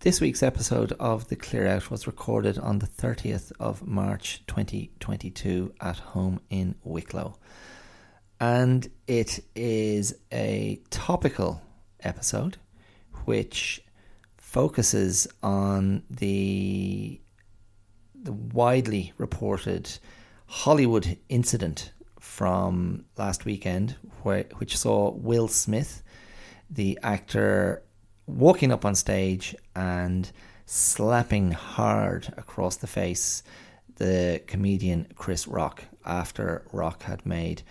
This week's episode of The Clear Out was recorded on the 30th of March 2022 at home in Wicklow. And it is a topical episode which focuses on the the widely reported Hollywood incident from last weekend, where, which saw Will Smith, the actor, walking up on stage and slapping hard across the face the comedian Chris Rock after Rock had made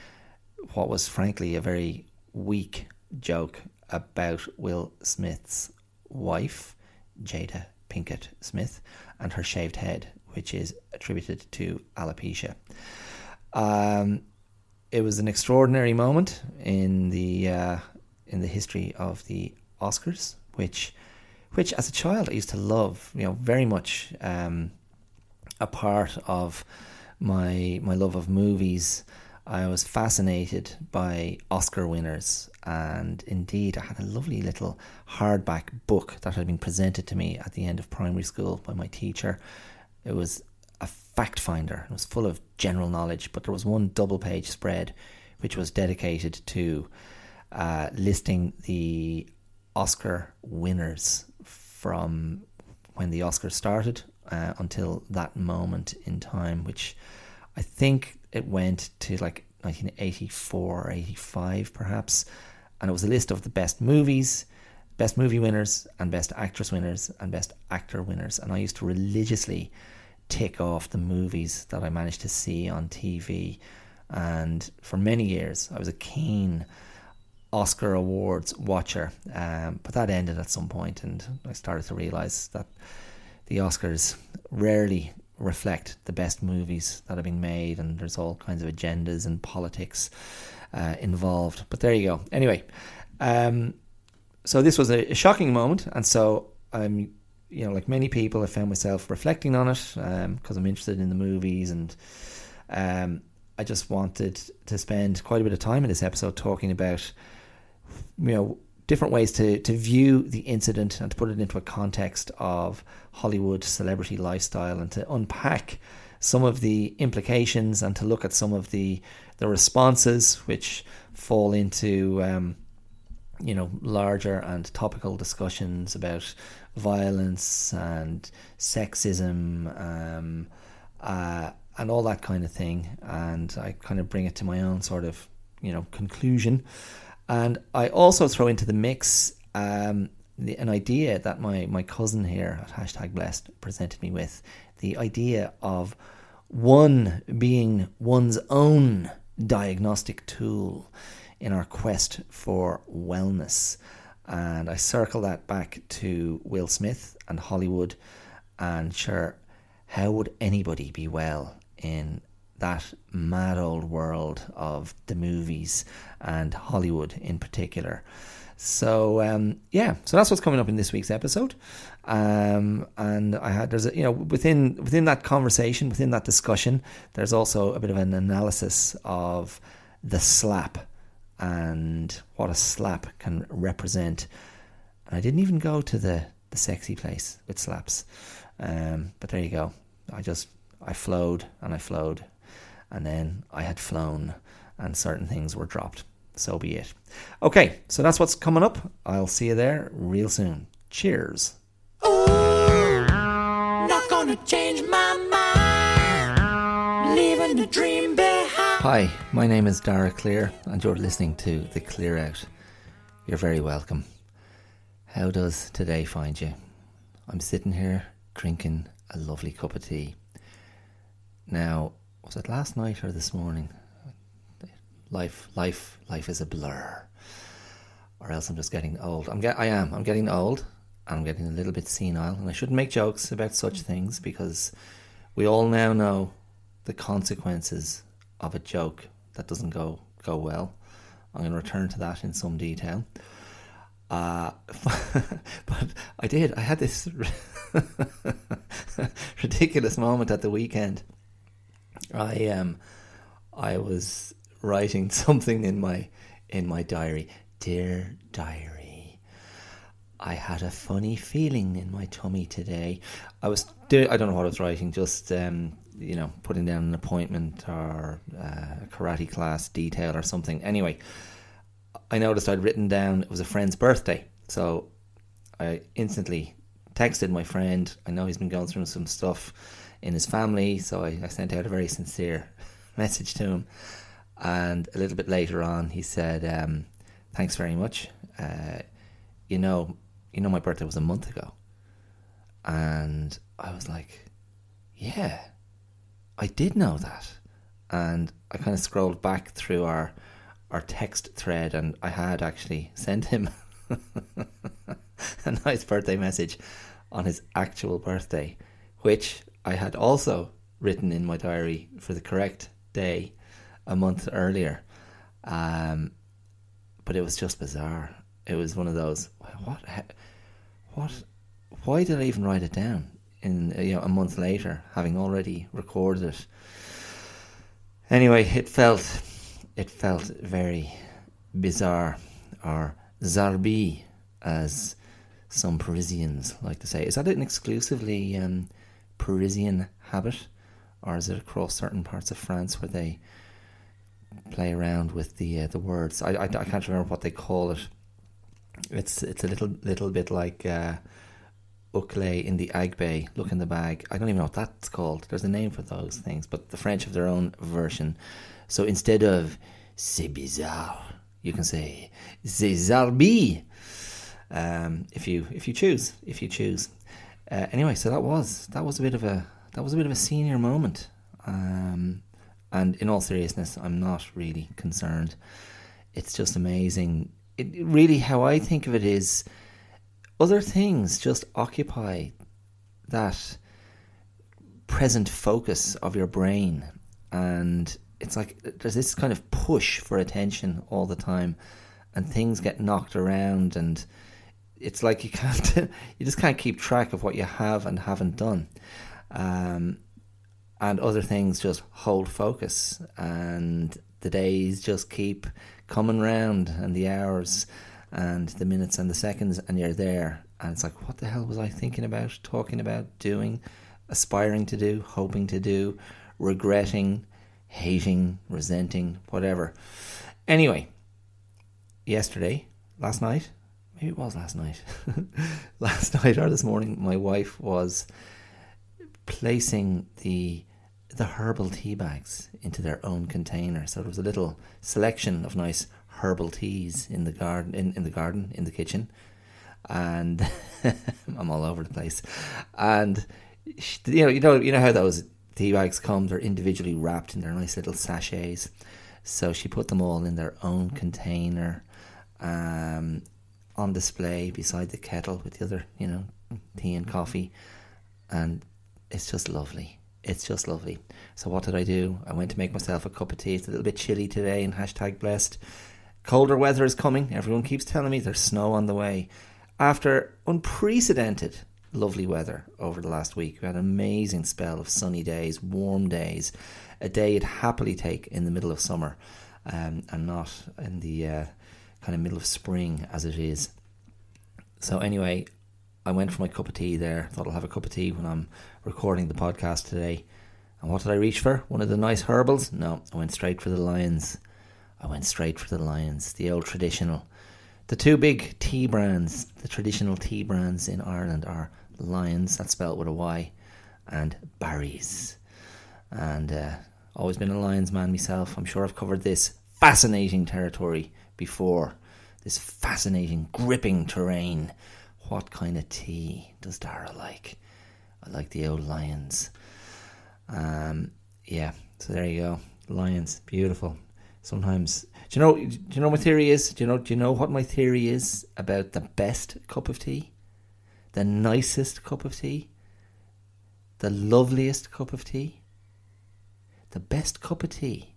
what was frankly a very weak joke about Will Smith's wife, Jada Pinkett Smith, and her shaved head, which is attributed to alopecia. Um, it was an extraordinary moment in the uh, in the history of the Oscars, which which as a child I used to love, you know, very much um, a part of my my love of movies. I was fascinated by Oscar winners, and indeed, I had a lovely little hardback book that had been presented to me at the end of primary school by my teacher. It was a fact finder. It was full of general knowledge, but there was one double page spread which was dedicated to uh, listing the Oscar winners from when the Oscars started uh, until that moment in time, which I think it went to like 1984 or 85 perhaps. And it was a list of the best movies, best movie winners, and best actress winners, and best actor winners. And I used to religiously tick off the movies that I managed to see on TV. And for many years, I was a keen Oscar awards watcher. Um, but that ended at some point, and I started to realize that the Oscars rarely reflect the best movies that have been made, and there's all kinds of agendas and politics uh, involved. But there you go. Anyway, um, so this was a, shocking moment, and so I'm, you know, like many people, I found myself reflecting on it because um, I'm interested in the movies, and um, I just wanted to spend quite a bit of time in this episode talking about, you know, different ways to, to view the incident and to put it into a context of Hollywood celebrity lifestyle and to unpack some of the implications and to look at some of the the responses which fall into um, you know larger and topical discussions about violence and sexism um, uh, and all that kind of thing. And I kind of bring it to my own sort of you know conclusion and I also throw into the mix um, the, an idea that my, my cousin here at hashtag blessed presented me with the idea of one being one's own diagnostic tool in our quest for wellness. And I circle that back to Will Smith and Hollywood. And sure, how would anybody be well in that mad old world of the movies and Hollywood in particular. So um, yeah, so that's what's coming up in this week's episode. Um, and I had there's a, you know within within that conversation, within that discussion, there's also a bit of an analysis of the slap and what a slap can represent. And I didn't even go to the the sexy place with slaps, um, but there you go. I just I flowed and I flowed and then I had flown and certain things were dropped. So be it. Okay, so that's what's coming up. I'll see you there real soon. Cheers. not gonna change my mind. Leaving the dream behind. Hi, my name is Dara Clear, and you're listening to The Clear Out. You're very welcome. How does today find you? I'm sitting here drinking a lovely cup of tea. Now, was it last night or this morning? Life, life, life is a blur. Or else I'm just getting old. I'm get, I am. I'm getting old. I'm getting a little bit senile, and I shouldn't make jokes about such things because we all now know the consequences of a joke that doesn't go go well. I'm going to return to that in some detail. Uh, but I did. I had this ridiculous moment at the weekend I um I was writing something in my in my diary, dear diary. I had a funny feeling in my tummy today. I was doing, I don't know what I was writing, just, um, you know, putting down an appointment or uh, a karate class detail or something. Anyway, I noticed I'd written down it was a friend's birthday. So I instantly texted my friend. I know he's been going through some stuff in his family, so I, I sent out a very sincere message to him. And a little bit later on, he said, um, "Thanks very much. Uh, you know, you know, my birthday was a month ago." And I was like, "Yeah, I did know that." And I kind of scrolled back through our our text thread, and I had actually sent him a nice birthday message on his actual birthday, which I had also written in my diary for the correct day a month earlier. Um, but it was just bizarre. It was one of those what what why did I even write it down in you know a month later having already recorded it. Anyway, it felt it felt very bizarre or zarbi as some Parisians like to say. Is that an exclusively um, Parisian habit, or is it across certain parts of France where they play around with the uh, the words? I, I, I, can't remember what they call it. It's it's a little little bit like uh, in the agbe, look in the bag. I don't even know what that's called. There's a name for those things, but the French have their own version. So instead of c'est bizarre, you can say c'est zarbi um, if you if you choose if you choose. Uh, anyway, so that was that was a bit of a that was a bit of a senior moment. Um, and in all seriousness, I'm not really concerned. It's just amazing. It really how I think of it is other things just occupy that present focus of your brain and it's like there's this kind of push for attention all the time and things get knocked around and it's like you can't you just can't keep track of what you have and haven't done. Um, and other things just hold focus and the days just keep coming round and the hours and the minutes and the seconds and you're there. And it's like what the hell was i thinking about talking about doing aspiring to do hoping to do regretting hating resenting whatever. Anyway yesterday last night maybe it was last night. last night or this morning, my wife was placing the the herbal tea bags into their own container. So there was a little selection of nice herbal teas in the garden, in, in the garden, in the kitchen, and I'm all over the place. And you know, you know, you know how those tea bags come; they're individually wrapped in their nice little sachets. So she put them all in their own container. Um, on display beside the kettle with the other, you know, tea and coffee. And it's just lovely. It's just lovely. So what did I do? I went to make myself a cup of tea. It's a little bit chilly today and hashtag blessed. Colder weather is coming. Everyone keeps telling me there's snow on the way. After unprecedented lovely weather over the last week, we had an amazing spell of sunny days, warm days, a day you'd happily take in the middle of summer um, and not in the uh, kind of middle of spring as it is. So anyway, I went for my cup of tea there. Thought I'll have a cup of tea when I'm recording the podcast today. And what did I reach for? One of the nice herbals? No, I went straight for the Lyons. I went straight for the Lyons, the old traditional. The two big tea brands, the traditional tea brands in Ireland are Lyons, that's spelled with a Y, and Barry's. And uh, always been a Lyons man myself. I'm sure I've covered this fascinating territory before. This fascinating, gripping terrain. What kind of tea does Dara like? I like the old Lyons. Um, yeah, so there you go. Lyons, beautiful. Sometimes, do you know? Do you know my theory is? Do you know? Do you know what my theory is about the best cup of tea, the nicest cup of tea, the loveliest cup of tea? The best cup of tea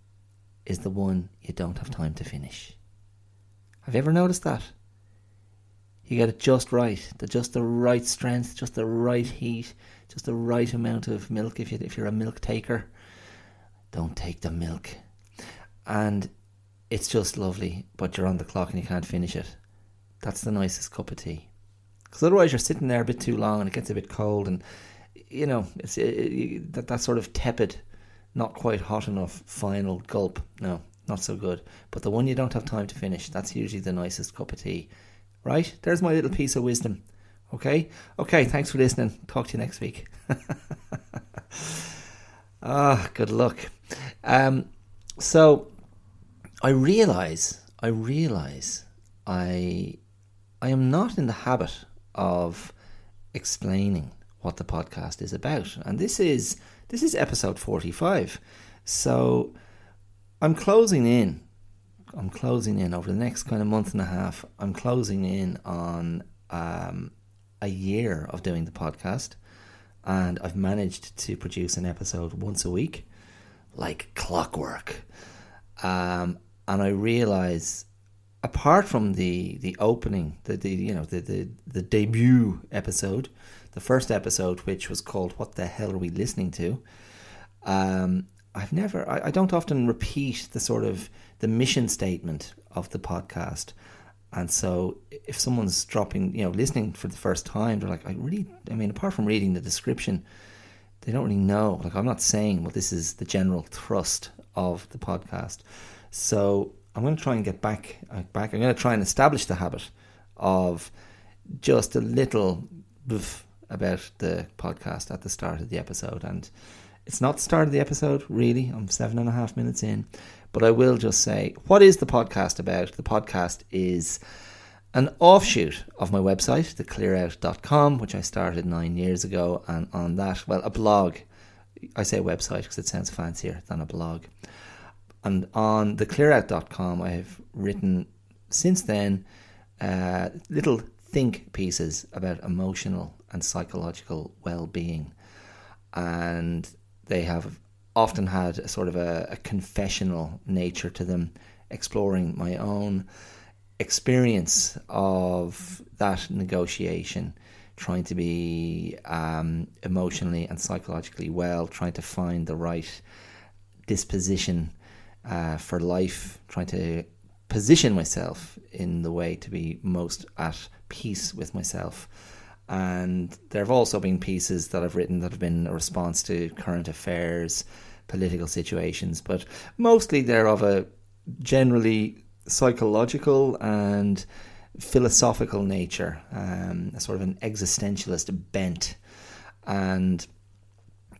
is the one you don't have time to finish. Have you ever noticed that? You get it just right, the just the right strength, just the right heat, just the right amount of milk. If you if you're a milk taker, don't take the milk, and it's just lovely. But you're on the clock and you can't finish it. That's the nicest cup of tea. because otherwise you're sitting there a bit too long and it gets a bit cold and you know it's it, it, that that sort of tepid, not quite hot enough final gulp. No, not so good. But the one you don't have time to finish, that's usually the nicest cup of tea. Right? There's my little piece of wisdom. Okay? Okay, thanks for listening. Talk to you next week. ah, good luck. Um, so I realize, I realize I I am not in the habit of explaining what the podcast is about. And this is this is episode 45. So I'm closing in. I'm closing in over the next kind of month and a half. I'm closing in on um, a year of doing the podcast, and I've managed to produce an episode once a week, like clockwork. Um, and I realize apart from the the opening, the, the you know the, the the debut episode, the first episode, which was called "What the hell are we listening to?" Um, I've never, I, I don't often repeat the sort of the mission statement of the podcast, and so if someone's dropping, you know, listening for the first time, they're like, I really, I mean, apart from reading the description, they don't really know. Like, I'm not saying, well, this is the general thrust of the podcast. So I'm going to try and get back uh, back. I'm going to try and establish the habit of just a little about the podcast at the start of the episode. And it's not the start of the episode, really. I'm seven and a half minutes in. But I will just say, what is the podcast about? The podcast is an offshoot of my website, theclearout.com, which I started nine years ago. And on that, well, a blog. I say website because it sounds fancier than a blog. And on theclearout.com, I have written since then uh, little think pieces about emotional and psychological well being. And they have often had a sort of a, a confessional nature to them, exploring my own experience of that negotiation, trying to be um, emotionally and psychologically well, trying to find the right disposition uh, for life, trying to position myself in the way to be most at peace with myself. And there have also been pieces that I've written that have been a response to current affairs, political situations, but mostly they're of a generally psychological and philosophical nature, um, a sort of an existentialist bent. And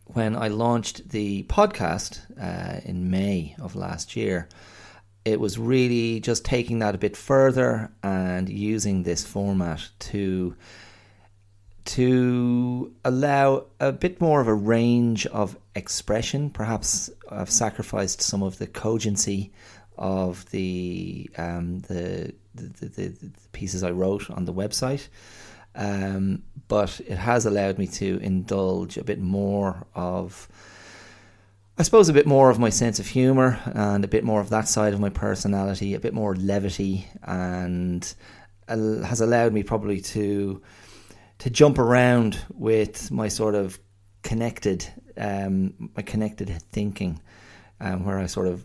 when I launched the podcast uh, in May of last year, it was really just taking that a bit further and using this format to to allow a bit more of a range of expression. Perhaps I've sacrificed some of the cogency of the um, the, the, the, the pieces I wrote on the website. Um, but it has allowed me to indulge a bit more of, I suppose, a bit more of my sense of humour and a bit more of that side of my personality, a bit more levity, and has allowed me probably to to jump around with my sort of connected, um, my connected thinking, um, where I sort of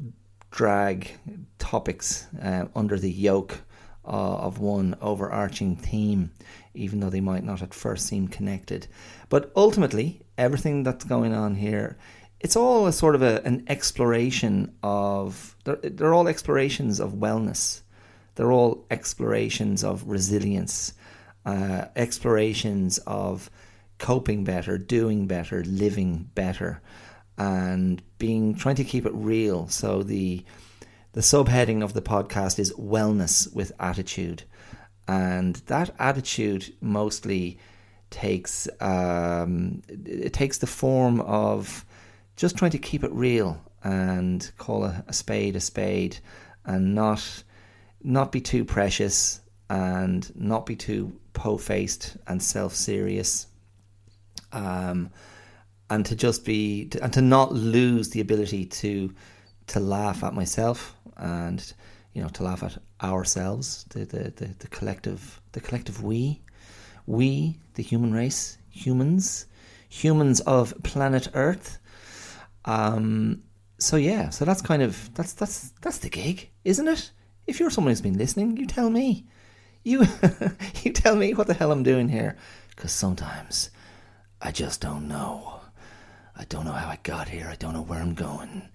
drag topics uh, under the yoke uh, of one overarching theme, even though they might not at first seem connected. But ultimately, everything that's going on here, it's all a sort of a, an exploration of, they're, they're all explorations of wellness. They're all explorations of resilience, uh, explorations of coping better, doing better, living better, and being trying to keep it real. So the the subheading of the podcast is Wellness with Attitude. And that attitude mostly takes um, it takes the form of just trying to keep it real and call a, a spade a spade and not not be too precious and not be too po-faced and self-serious um, and to just be and to not lose the ability to to laugh at myself and you know to laugh at ourselves, the the, the, the collective the collective we, we the human race, humans, humans of planet Earth. Um, so yeah, so that's kind of that's that's that's the gig, isn't it? If you're someone who's been listening, you tell me. You, you tell me what the hell I'm doing here, because sometimes I just don't know. I don't know how I got here. I don't know where I'm going.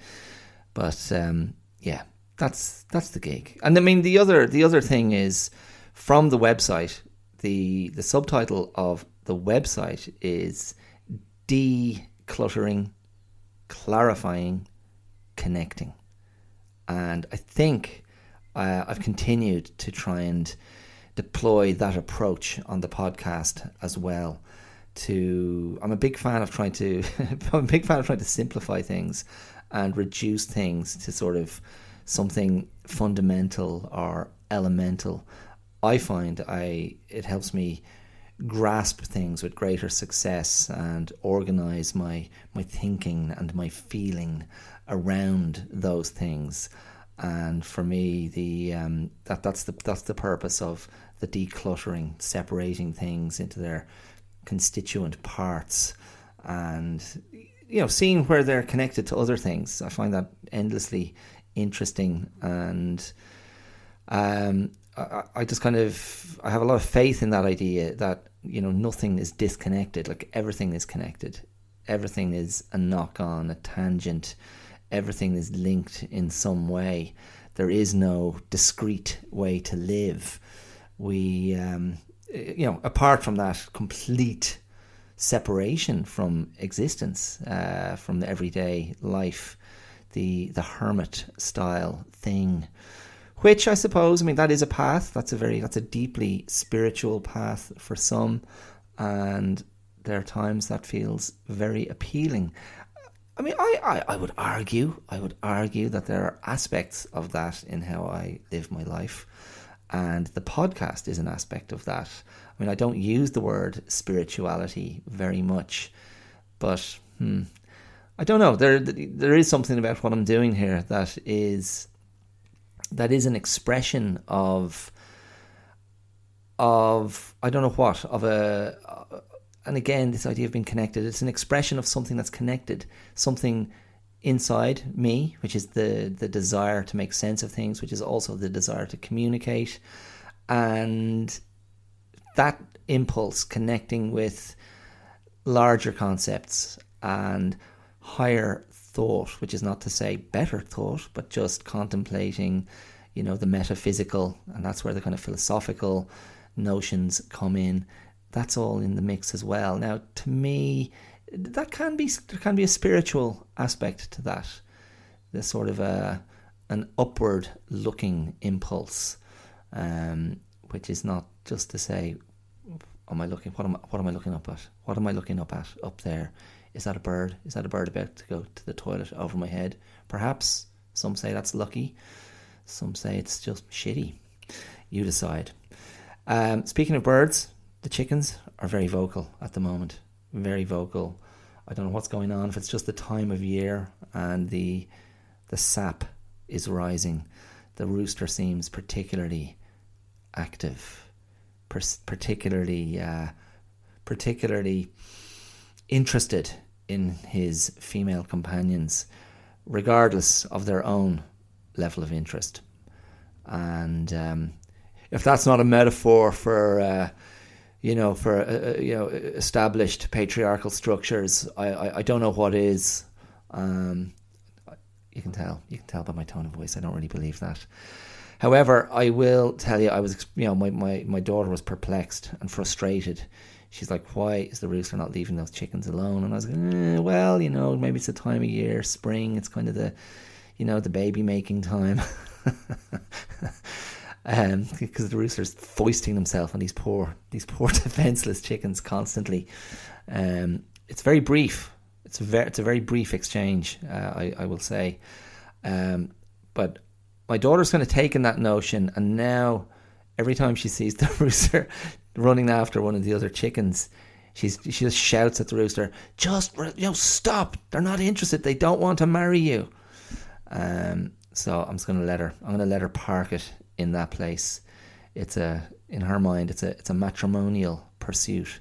But um, yeah, that's that's the gig. And I mean the other the other thing is from the website, the the subtitle of the website is decluttering, clarifying, connecting. And I think uh, I've continued to try and deploy that approach on the podcast as well to I'm a big fan of trying to I'm a big fan of trying to simplify things and reduce things to sort of something fundamental or elemental. I find I it helps me grasp things with greater success and organize my my thinking and my feeling around those things. And for me, the um, that that's the that's the purpose of the decluttering, separating things into their constituent parts and you know seeing where they're connected to other things. I find that endlessly interesting and um, I, I, just kind of I have a lot of faith in that idea that you know nothing is disconnected. Like everything is connected. Everything is a knock on a tangent everything is linked in some way there is no discrete way to live we um, you know, apart from that complete separation from existence, uh, from the everyday life, the the hermit style thing, which I suppose, I mean, that is a path. That's a very that's a deeply spiritual path for some, and there are times that feels very appealing. I mean, I, I, I would argue, I would argue that there are aspects of that in how I live my life and the podcast is an aspect of that. I mean, I don't use the word spirituality very much, but hmm, I don't know. There, there is something about what I'm doing here that is that is an expression of of I don't know what of a and again this idea of being connected. It's an expression of something that's connected, something inside me, which is the the desire to make sense of things, which is also the desire to communicate, and that impulse connecting with larger concepts and higher thought, which is not to say better thought, but just contemplating, you know, the metaphysical, and that's where the kind of philosophical notions come in. That's all in the mix as well. Now, to me, that can be there can be a spiritual aspect to that. There's sort of a an upward looking impulse, um, which is not just to say, "Am I looking? What am I, what am I looking up at? What am I looking up at up there? Is that a bird? Is that a bird about to go to the toilet over my head? Perhaps some say that's lucky. Some say it's just shitty. You decide. Um, speaking of birds, the chickens are very vocal at the moment very vocal. I don't know what's going on. If it's just the time of year and the the sap is rising, the rooster seems particularly active, particularly uh, particularly interested in his female companions, regardless of their own level of interest. And um, if that's not a metaphor for uh, you know, for uh, uh, you know established patriarchal structures. I, I, I don't know what is. Um, you can tell. You can tell by my tone of voice. I don't really believe that. However, I will tell you, I was, you know, my, my, my daughter was perplexed and frustrated. She's like, why is the rooster not leaving those chickens alone? And I was like, eh, well, you know, maybe it's the time of year, spring. It's kind of the, you know, the baby making time. um, because the rooster's foisting himself on these poor, these poor defenseless chickens constantly. Um, it's very brief. It's a very, it's a very brief exchange, uh, I, I will say. Um, but my daughter's kind of taken that notion, and now every time she sees the rooster running after one of the other chickens, she's she just shouts at the rooster, "Just you know, stop! They're not interested. They don't want to marry you." Um, so I'm just going to let her. I'm going to let her park it in that place. It's a in her mind, it's a it's a matrimonial pursuit.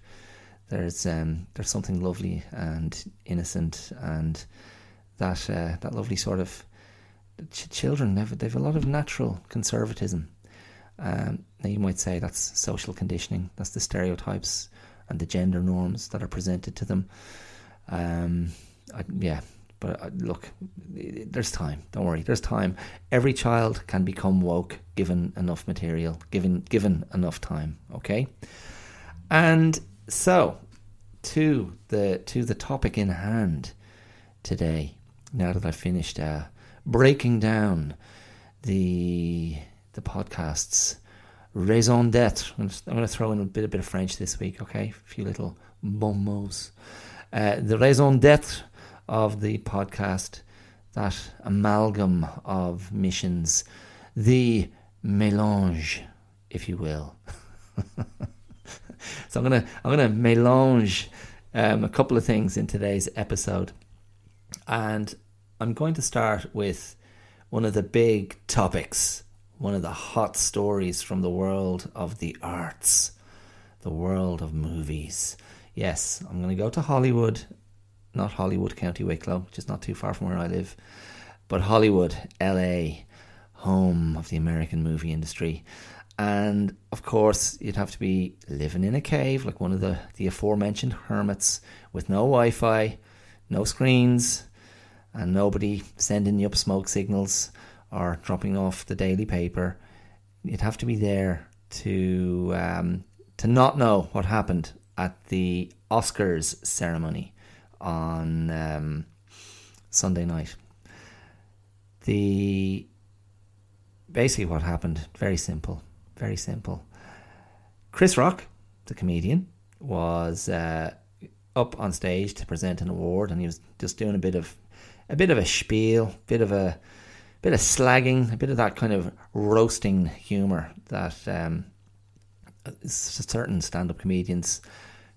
There's um, there's something lovely and innocent and that uh, that lovely sort of ch- children. They've they've a lot of natural conservatism, Um, now you might say that's social conditioning. That's the stereotypes and the gender norms that are presented to them. Um, I, yeah, but uh, look, there's time. Don't worry, there's time. Every child can become woke given enough material, given given enough time. Okay, and so to the to the topic in hand today. Now that I've finished uh, breaking down the the podcasts raison d'être. I'm going to throw in a bit, a bit of French this week, okay? A few little bon mots. Uh, the raison d'être of the podcast, that amalgam of missions, the mélange, if you will. so I'm gonna I'm gonna mélange um, a couple of things in today's episode, and I'm going to start with one of the big topics one of the hot stories from the world of the arts, the world of movies. Yes, I'm going to go to Hollywood, not Hollywood, County Wicklow, which is not too far from where I live, but Hollywood, LA, home of the American movie industry. And of course, you'd have to be living in a cave like one of the, the aforementioned hermits with no Wi Fi, no screens, and nobody sending you up smoke signals or dropping off the daily paper, you'd have to be there to um, to not know what happened at the Oscars ceremony on um, Sunday night. The basically what happened very simple, very simple. Chris Rock, the comedian, was uh, up on stage to present an award, and he was just doing a bit of a bit of a spiel, bit of a bit of slagging, a bit of that kind of roasting humour that um, certain stand-up comedians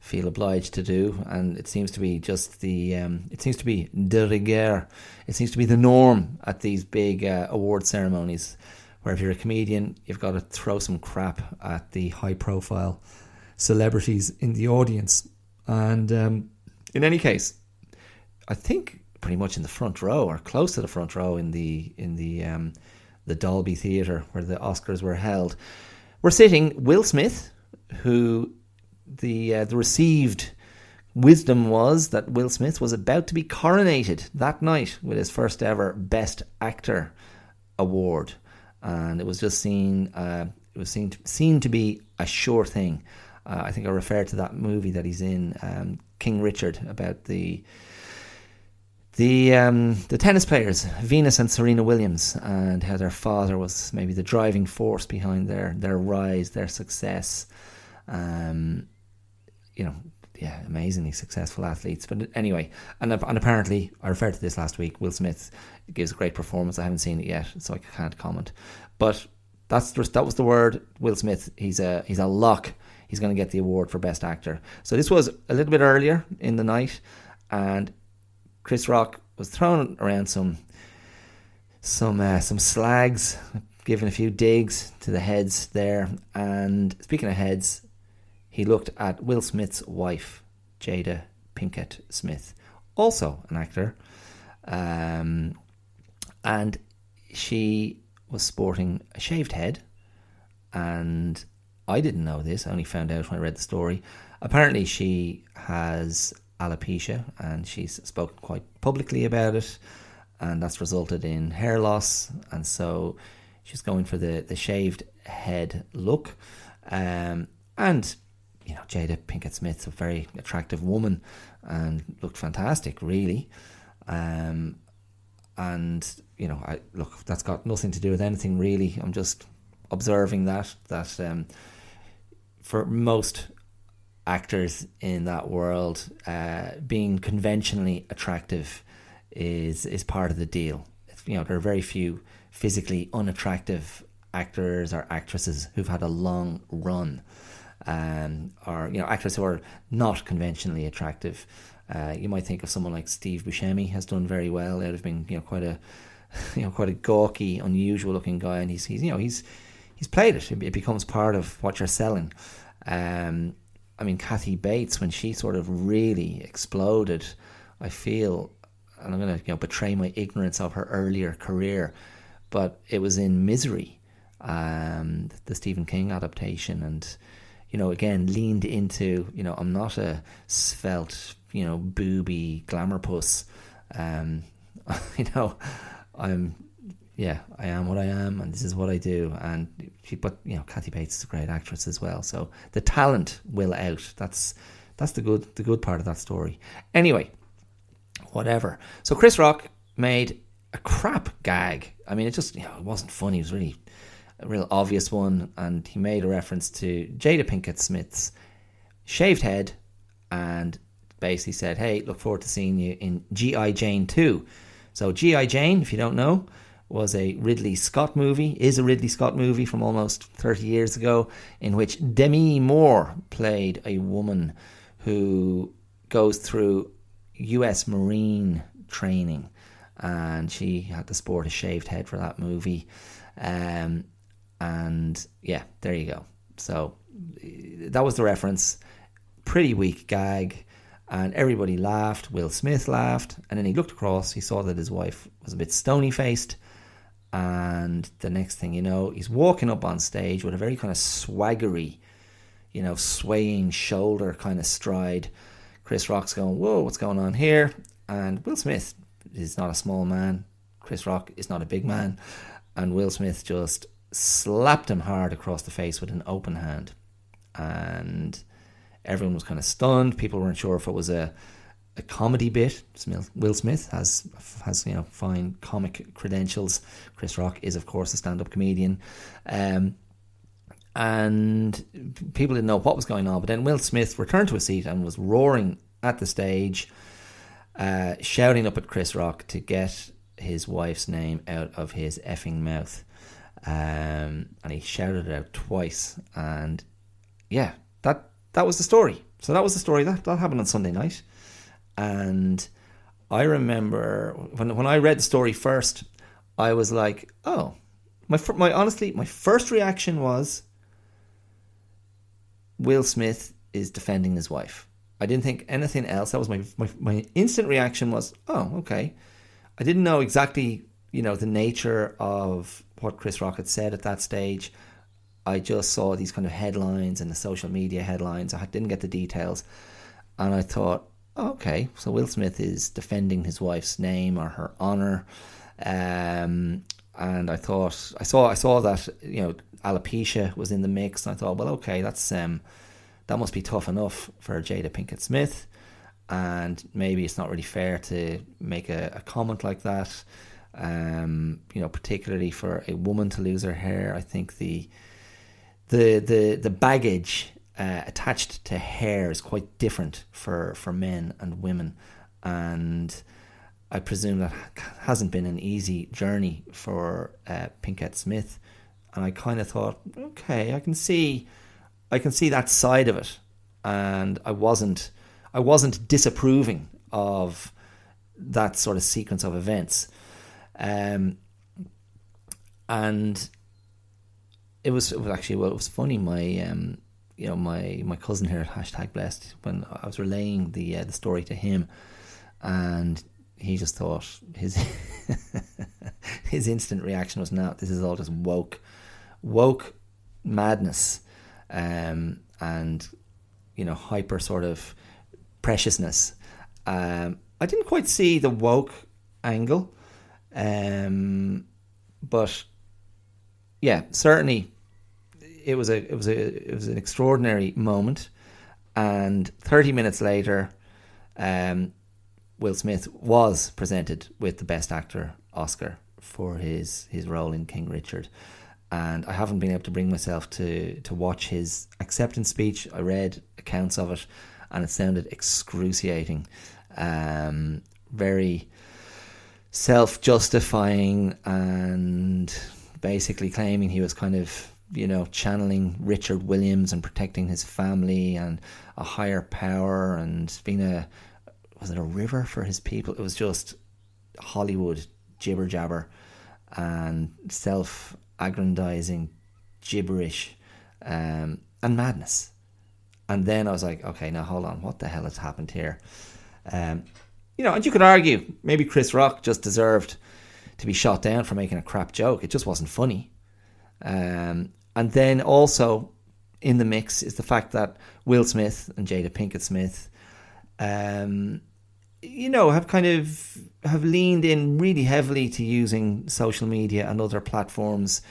feel obliged to do, and it seems to be just the um, it seems to be de rigueur. It seems to be the norm at these big uh, award ceremonies, where if you're a comedian, you've got to throw some crap at the high-profile celebrities in the audience. And um, in any case, I think pretty much in the front row or close to the front row in the in the um, the Dolby Theatre where the Oscars were held. We're sitting Will Smith, who the uh, the received wisdom was that Will Smith was about to be coronated that night with his first ever Best Actor award, and it was just seen uh, it was seen to, seen to be a sure thing. Uh, I think I referred to that movie that he's in, um, King Richard, about the the um, the tennis players, Venus and Serena Williams, and how their father was maybe the driving force behind their their rise, their success. Um, you know, yeah, amazingly successful athletes. But anyway, and and apparently, I referred to this last week. Will Smith gives a great performance. I haven't seen it yet, so I can't comment. But that's that was the word. Will Smith. He's a he's a lock. He's going to get the award for best actor. So this was a little bit earlier in the night, and Chris Rock was throwing around some some uh, some slags, giving a few digs to the heads there. And speaking of heads, he looked at Will Smith's wife, Jada Pinkett Smith, also an actor, um, and she was sporting a shaved head. And I didn't know this; I only found out when I read the story. Apparently, she has alopecia, and she's spoken quite publicly about it, and that's resulted in hair loss, and so she's going for the, the shaved head look. Um, and you know, Jada Pinkett Smith's a very attractive woman and looked fantastic, really. Um, and you know, I look that's got nothing to do with anything really. I'm just observing that that um, for most actors in that world, uh, being conventionally attractive is is part of the deal. You know, there are very few physically unattractive actors or actresses who've had a long run, um, or you know, actors who are not conventionally attractive. Uh, you might think of someone like Steve Buscemi has done very well. Out of being you know quite a you know quite a gawky, unusual looking guy, and he's he's you know he's he's played it. It becomes part of what you're selling. Um, I mean, Kathy Bates, when she sort of really exploded, I feel, and I'm going to you know betray my ignorance of her earlier career, but it was in Misery, um, the Stephen King adaptation, and you know, again leaned into you know, I'm not a svelte, you know, booby glamour puss. Um, you know, I'm yeah, I am what I am, and this is what I do. And she, but you know, Kathy Bates is a great actress as well. So the talent will out. That's that's the good the good part of that story. Anyway, whatever. So Chris Rock made a crap gag. I mean, it just you know it wasn't funny. It was really a real obvious one, and he made a reference to Jada Pinkett Smith's shaved head, and basically said, "Hey, look forward to seeing you in G.I. Jane 2." So G.I. Jane, if you don't know, was a Ridley Scott movie, is a Ridley Scott movie from almost 30 years ago, in which Demi Moore played a woman who goes through US Marine training and she had to sport a shaved head for that movie. Um, and yeah, there you go. So eh, that was the reference. Pretty weak gag. And everybody laughed. Will Smith laughed. And then he looked across. He saw that his wife was a bit stony faced. And the next thing you know, he's walking up on stage with a very kind of swaggery, you know, swaying shoulder kind of stride. Chris Rock's going, Whoa, what's going on here? And Will Smith is not a small man. Chris Rock is not a big man. And Will Smith just slapped him hard across the face with an open hand. And everyone was kind of stunned. People weren't sure if it was a a comedy bit. Will Smith has has you know fine comic credentials. Chris Rock is of course a stand up comedian, um, and people didn't know what was going on. But then Will Smith returned to a seat and was roaring at the stage, uh, shouting up at Chris Rock to get his wife's name out of his effing mouth. Um, and he shouted it out twice, and yeah, that that was the story. So that was the story that that happened on Sunday night. And I remember when when I read the story first, I was like, "Oh, my my honestly, my first reaction was Will Smith is defending his wife. I didn't think anything else. That was my my, my instant reaction was, "Oh, okay." I didn't know exactly, you know, the nature of what Chris Rock had said at that stage. I just saw these kind of headlines and the social media headlines. I didn't get the details, and I thought, okay, so Will Smith is defending his wife's name or her honor, um, and I thought I saw I saw that you know alopecia was in the mix, and I thought, well, okay, that's um, that must be tough enough for Jada Pinkett Smith, and maybe it's not really fair to make a, a comment like that. Um, you know, particularly for a woman to lose her hair, I think the the the the baggage uh, attached to hair is quite different for, for men and women. And I presume that hasn't been an easy journey for uh, Pinkett Smith. And I kind of thought, okay, I can see, I can see that side of it, and I wasn't, I wasn't disapproving of that sort of sequence of events. Um, and it was, it was actually well, it was funny. My um, you know my my cousin here at hashtag blessed when I was relaying the uh, the story to him, and he just thought his his instant reaction was not this is all just woke woke madness um, and you know hyper sort of preciousness um, I didn't quite see the woke angle um, but yeah certainly it was a it was a it was an extraordinary moment. And 30 minutes later, um, Will Smith was presented with the Best Actor Oscar for his his role in King Richard. And I haven't been able to bring myself to to watch his acceptance speech. I read accounts of it, and it sounded excruciating, um, very self justifying, and basically claiming he was kind of you know, channeling Richard Williams and protecting his family and a higher power and being a was it a river for his people? It was just Hollywood jibber jabber and self aggrandizing gibberish um, and madness. And then I was like, okay, now hold on, what the hell has happened here? Um, you know, and you could argue maybe Chris Rock just deserved to be shot down for making a crap joke. It just wasn't funny. Um, and then also in the mix is the fact that Will Smith and Jada Pinkett Smith, um, you know, have kind of have leaned in really heavily to using social media and other platforms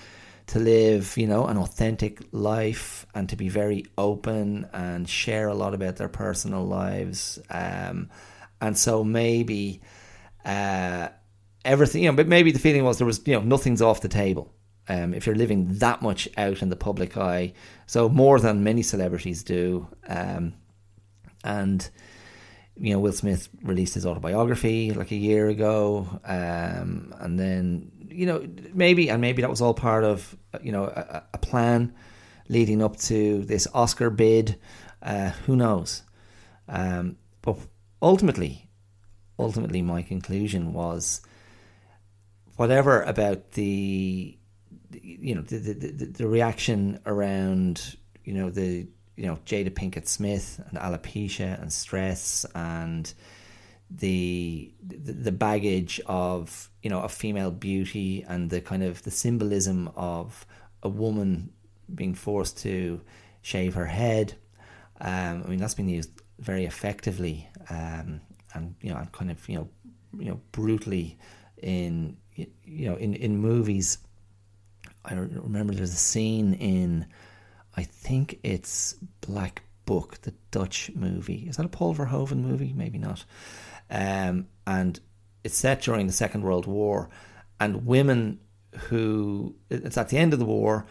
to live, you know, an authentic life and to be very open and share a lot about their personal lives. Um, and so maybe uh, everything, you know, but maybe the feeling was there was, you know, nothing's off the table. Um, if you're living that much out in the public eye, so more than many celebrities do, um, and you know, Will Smith released his autobiography like a year ago, um, and then you know maybe and maybe that was all part of you know a, a plan leading up to this Oscar bid. Uh, who knows? Um, but ultimately, ultimately, my conclusion was whatever about the you know the the, the, the reaction around you know the you know Jada Pinkett Smith and alopecia and stress and the, the the baggage of you know of female beauty and the kind of the symbolism of a woman being forced to shave her head. Um, I mean that's been used very effectively um, and you know and kind of you know you know brutally in you know in in movies. I remember there's a scene in I think it's Black Book, the Dutch movie. Is that a Paul Verhoeven movie? Maybe not. Um, and it's set during the Second World War, and women who it's at the end of the war,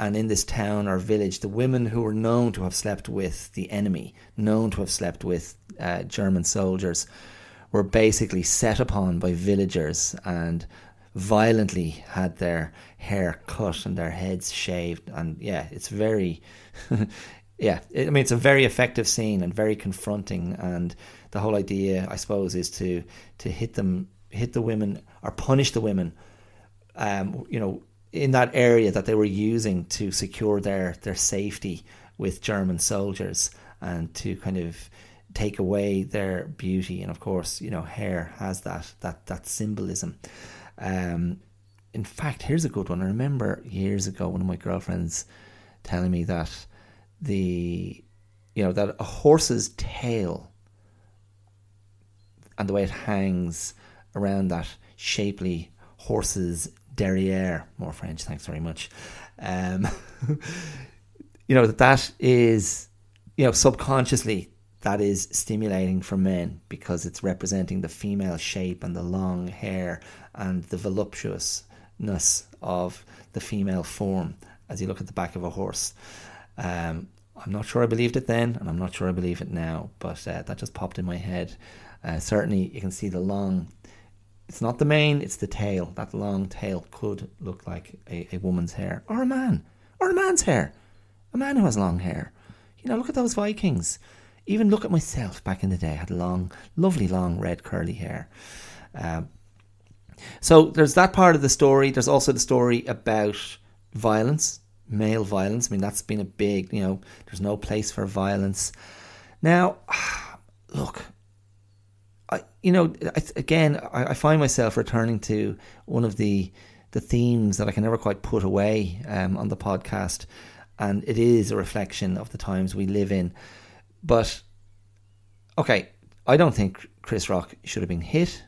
and in this town or village, the women who were known to have slept with the enemy, known to have slept with uh, German soldiers, were basically set upon by villagers and violently had their hair cut and their heads shaved. And yeah, it's very, yeah, I mean, it's a very effective scene and very confronting. And the whole idea, I suppose, is to to hit them, hit the women or punish the women, um, you know, in that area that they were using to secure their their safety with German soldiers and to kind of take away their beauty and of course you know hair has that that that symbolism um, in fact, here's a good one. I remember years ago one of my girlfriends telling me that the you know that a horse's tail and the way it hangs around that shapely horse's derriere, more French, thanks very much. Um, you know that that is you know subconsciously that is stimulating for men because it's representing the female shape and the long hair and the voluptuousness of the female form as you look at the back of a horse. Um, I'm not sure I believed it then, and I'm not sure I believe it now, but uh, that just popped in my head. Uh, certainly, you can see the long. It's not the mane; it's the tail. That long tail could look like a, a woman's hair, or a man, or a man's hair. A man who has long hair. You know, look at those Vikings. Even look at myself back in the day. I had long, lovely, long, red, curly hair. Uh, so there's that part of the story. There's also the story about violence, male violence. I mean, that's been a big, you know, there's no place for violence. Now, look, I, you know, I, again, I, I, find myself returning to one of the the themes that I can never quite put away um, on the podcast, and it is a reflection of the times we live in. But okay, I don't think Chris Rock should have been hit.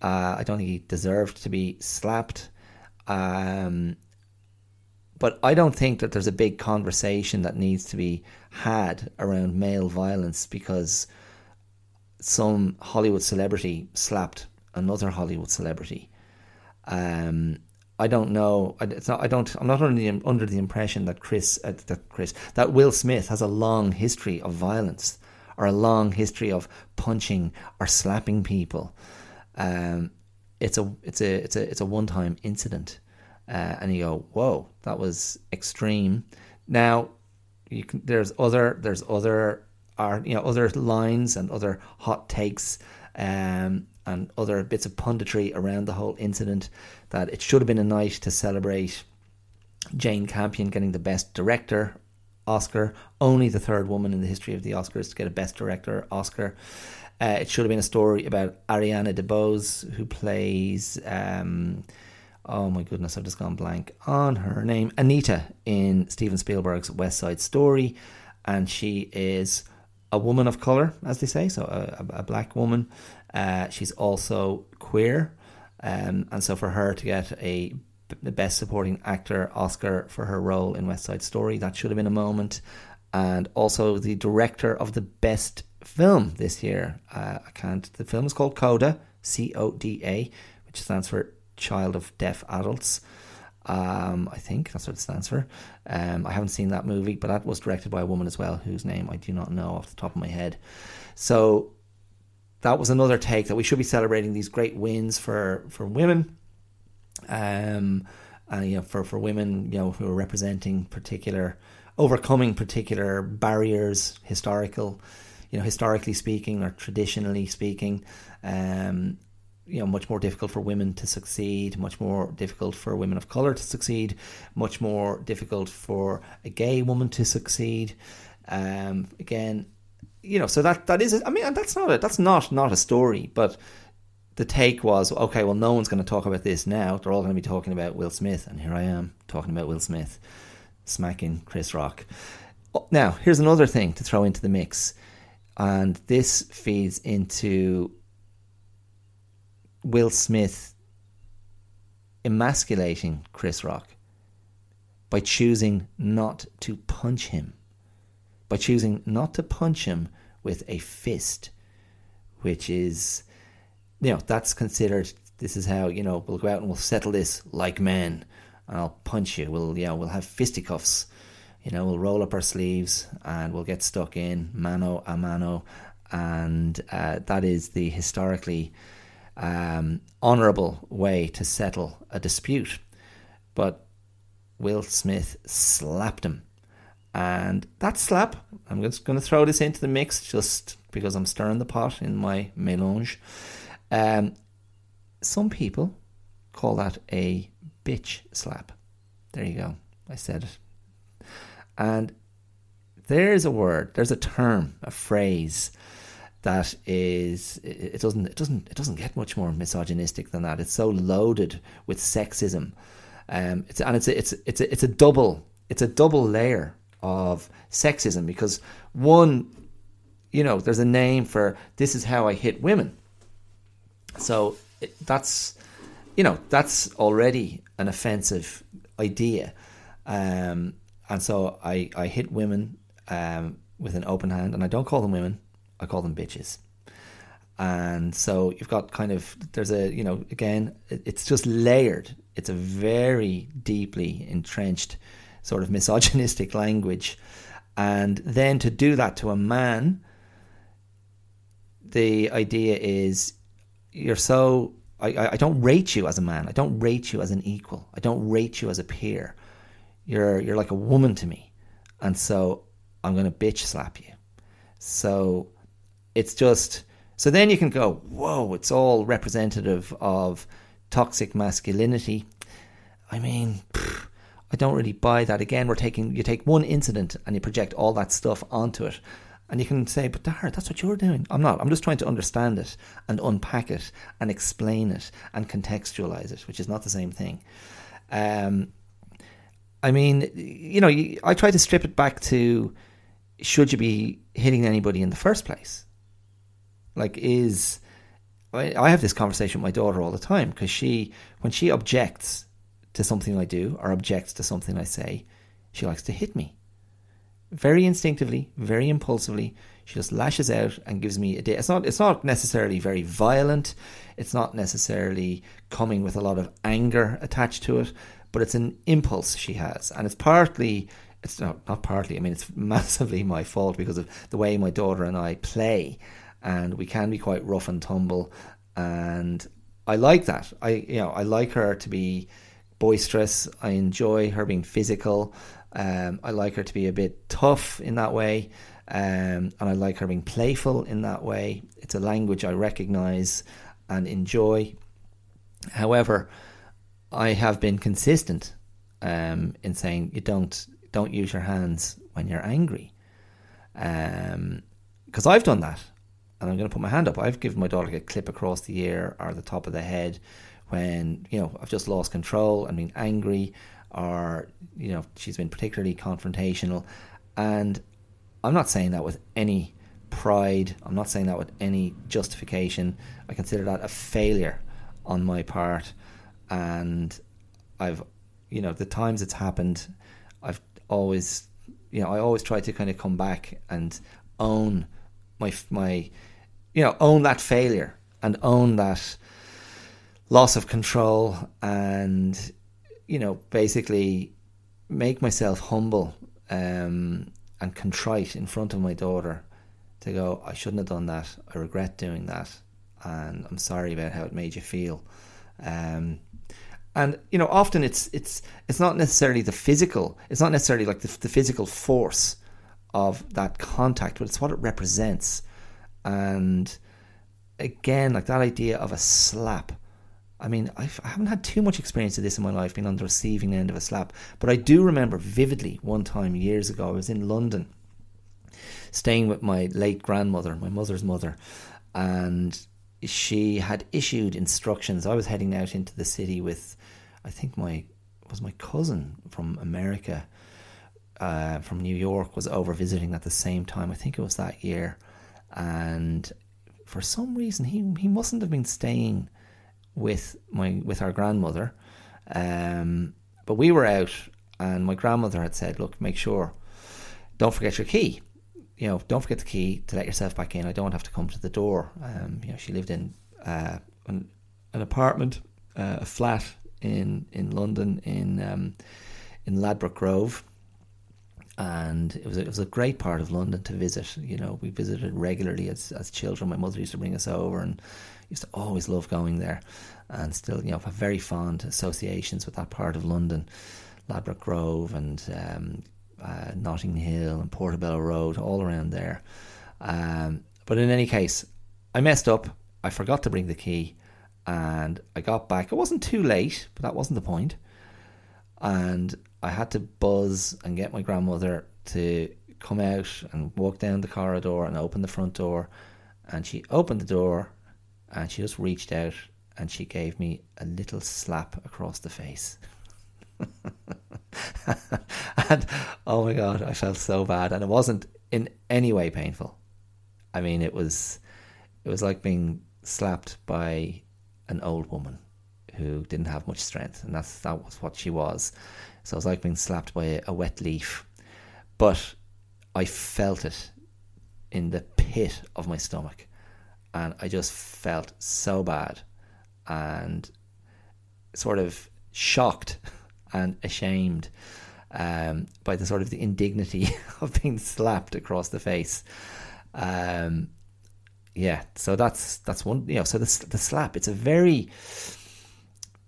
Uh, I don't think he deserved to be slapped. Um, but I don't think that there's a big conversation that needs to be had around male violence because some Hollywood celebrity slapped another Hollywood celebrity. Um, I don't know. It's not. I don't. I'm not under the under the impression that Chris, uh, that Chris, that Will Smith has a long history of violence or a long history of punching or slapping people. Um, it's a it's a it's a it's a one time incident, uh, and you go, whoa, that was extreme. Now, you can. There's other there's other are you know other lines and other hot takes. Um, and other bits of punditry around the whole incident that it should have been a night to celebrate Jane Campion getting the Best Director Oscar, only the third woman in the history of the Oscars to get a Best Director Oscar. Uh, it should have been a story about Ariana DeBose, who plays, um, oh my goodness, I've just gone blank on her name. Anita in Steven Spielberg's West Side Story, and she is a woman of color, as they say, so a, a black woman. Uh, she's also queer, um, and so for her to get a the Best Supporting Actor Oscar for her role in West Side Story, that should have been a moment. And also the director of the best film this year. Uh, I can't. The film is called Coda, C O D A, which stands for Child of Deaf Adults. Um, I think that's what it stands for. Um, I haven't seen that movie, but that was directed by a woman as well, whose name I do not know off the top of my head. So that was another take that we should be celebrating these great wins for for women. Um, and you know, for for women, you know, who are representing particular, overcoming particular barriers, historical, you know, historically speaking or traditionally speaking, um, you know much more difficult for women to succeed, much more difficult for women of color to succeed, much more difficult for a gay woman to succeed. Um, again, you know, so that that is. I mean, that's not a, that's not not a story, but the take was okay. Well, no one's going to talk about this now. They're all going to be talking about Will Smith, and here I am talking about Will Smith smacking Chris Rock. Oh, now, here's another thing to throw into the mix, and this feeds into Will Smith emasculating Chris Rock by choosing not to punch him, by choosing not to punch him with a fist, which is, you know, that's considered. This is how you know we'll go out and we'll settle this like men, and I'll punch you. We'll yeah we'll have fisticuffs. You know, we'll roll up our sleeves and we'll get stuck in mano a mano, and uh, that is the historically um, honourable way to settle a dispute. But Will Smith slapped him. And that slap, I'm just going to throw this into the mix just because I'm stirring the pot in my melange. Um, some people call that a bitch slap. There you go. I said it. And there's a word, there's a term, a phrase that is it doesn't it doesn't it doesn't get much more misogynistic than that. It's so loaded with sexism, um, it's and it's a, it's it's a, it's a double it's a double layer of sexism because one, you know, there's a name for this is how I hit women, so it, that's you know that's already an offensive idea, um, and so I I hit women um, with an open hand, and I don't call them women. I call them bitches. And so you've got kind of there's a you know again it's just layered. It's a very deeply entrenched sort of misogynistic language, and then to do that to a man, the idea is you're so I, I don't rate you as a man. I don't rate you as an equal. I don't rate you as a peer. You're you're like a woman to me, and so I'm going to bitch slap you. So it's just so then you can go, whoa, it's all representative of toxic masculinity. I mean, pff, I don't really buy that. Again, we're taking you take one incident and you project all that stuff onto it. And you can say, but Dara, that's what you're doing. I'm not. I'm just trying to understand it and unpack it and explain it and contextualize it, which is not the same thing. Um, I mean, you know, I try to strip it back to should you be hitting anybody in the first place? Like, is I, I have this conversation with my daughter all the time because she, when she objects to something I do or objects to something I say, she likes to hit me. Very instinctively, very impulsively, she just lashes out and gives me a day. It's not. It's not necessarily very violent. It's not necessarily coming with a lot of anger attached to it, but it's an impulse she has, and it's partly. It's not not partly. I mean, it's massively my fault because of the way my daughter and I play and we can be quite rough and tumble. And I like that. I you know I like her to be boisterous. I enjoy her being physical. Um, I like her to be a bit tough in that way, um, and I like her being playful in that way. It's a language I recognise and enjoy. However, I have been consistent um, in saying you don't don't use your hands when you're angry, because um, I've done that and I'm going to put my hand up. I've given my daughter a clip across the ear or the top of the head when you know I've just lost control and been angry, or you know she's been particularly confrontational, and I'm not saying that with any pride. I'm not saying that with any justification. I consider that a failure on my part, and I've you know the times it's happened, I've always you know I always try to kind of come back and own my my you know own that failure and own that loss of control and you know basically make myself humble um, and contrite in front of my daughter to go I shouldn't have done that. I regret doing that. And I'm sorry about how it made you feel. Um, and you know often it's it's it's not necessarily the physical it's not necessarily like the, the physical force of that contact but it's what it represents and again, like that idea of a slap. I mean, I've, I haven't had too much experience of this in my life, being on the receiving end of a slap. But I do remember vividly one time years ago, I was in London, staying with my late grandmother, my mother's mother, and she had issued instructions. I was heading out into the city with, I think my was my cousin from America, uh, from New York, was over visiting at the same time. I think it was that year, and for some reason he he mustn't have been staying with my with our grandmother. Um, but we were out, and my grandmother had said, "Look, make sure, don't forget your key. You know, don't forget the key to let yourself back in. I don't have to come to the door." Um, you know, she lived in uh, an, an apartment, uh, a flat in in London in um, in Ladbroke Grove, and it was a, it was a great part of London to visit. You know, we visited regularly as as children. My mother used to bring us over, and used to always love going there, and still you know have very fond associations with that part of London, Ladbroke Grove and um, uh, Notting Hill and Portobello Road, all around there. Um, but in any case, I messed up. I forgot to bring the key, and I got back. It wasn't too late, but that wasn't the point. And I had to buzz and get my grandmother to come out and walk down the corridor and open the front door. And she opened the door and she just reached out and she gave me a little slap across the face. and oh my god, I felt so bad, and it wasn't in any way painful. I mean, it was it was like being slapped by an old woman who didn't have much strength, and that's that was what she was. So it was like being slapped by a, a wet leaf. But I felt it in the pit of my stomach. And I just felt so bad and sort of shocked and ashamed um, by the sort of the indignity of being slapped across the face. Um, yeah, so that's that's one. You know, so the the slap. It's a very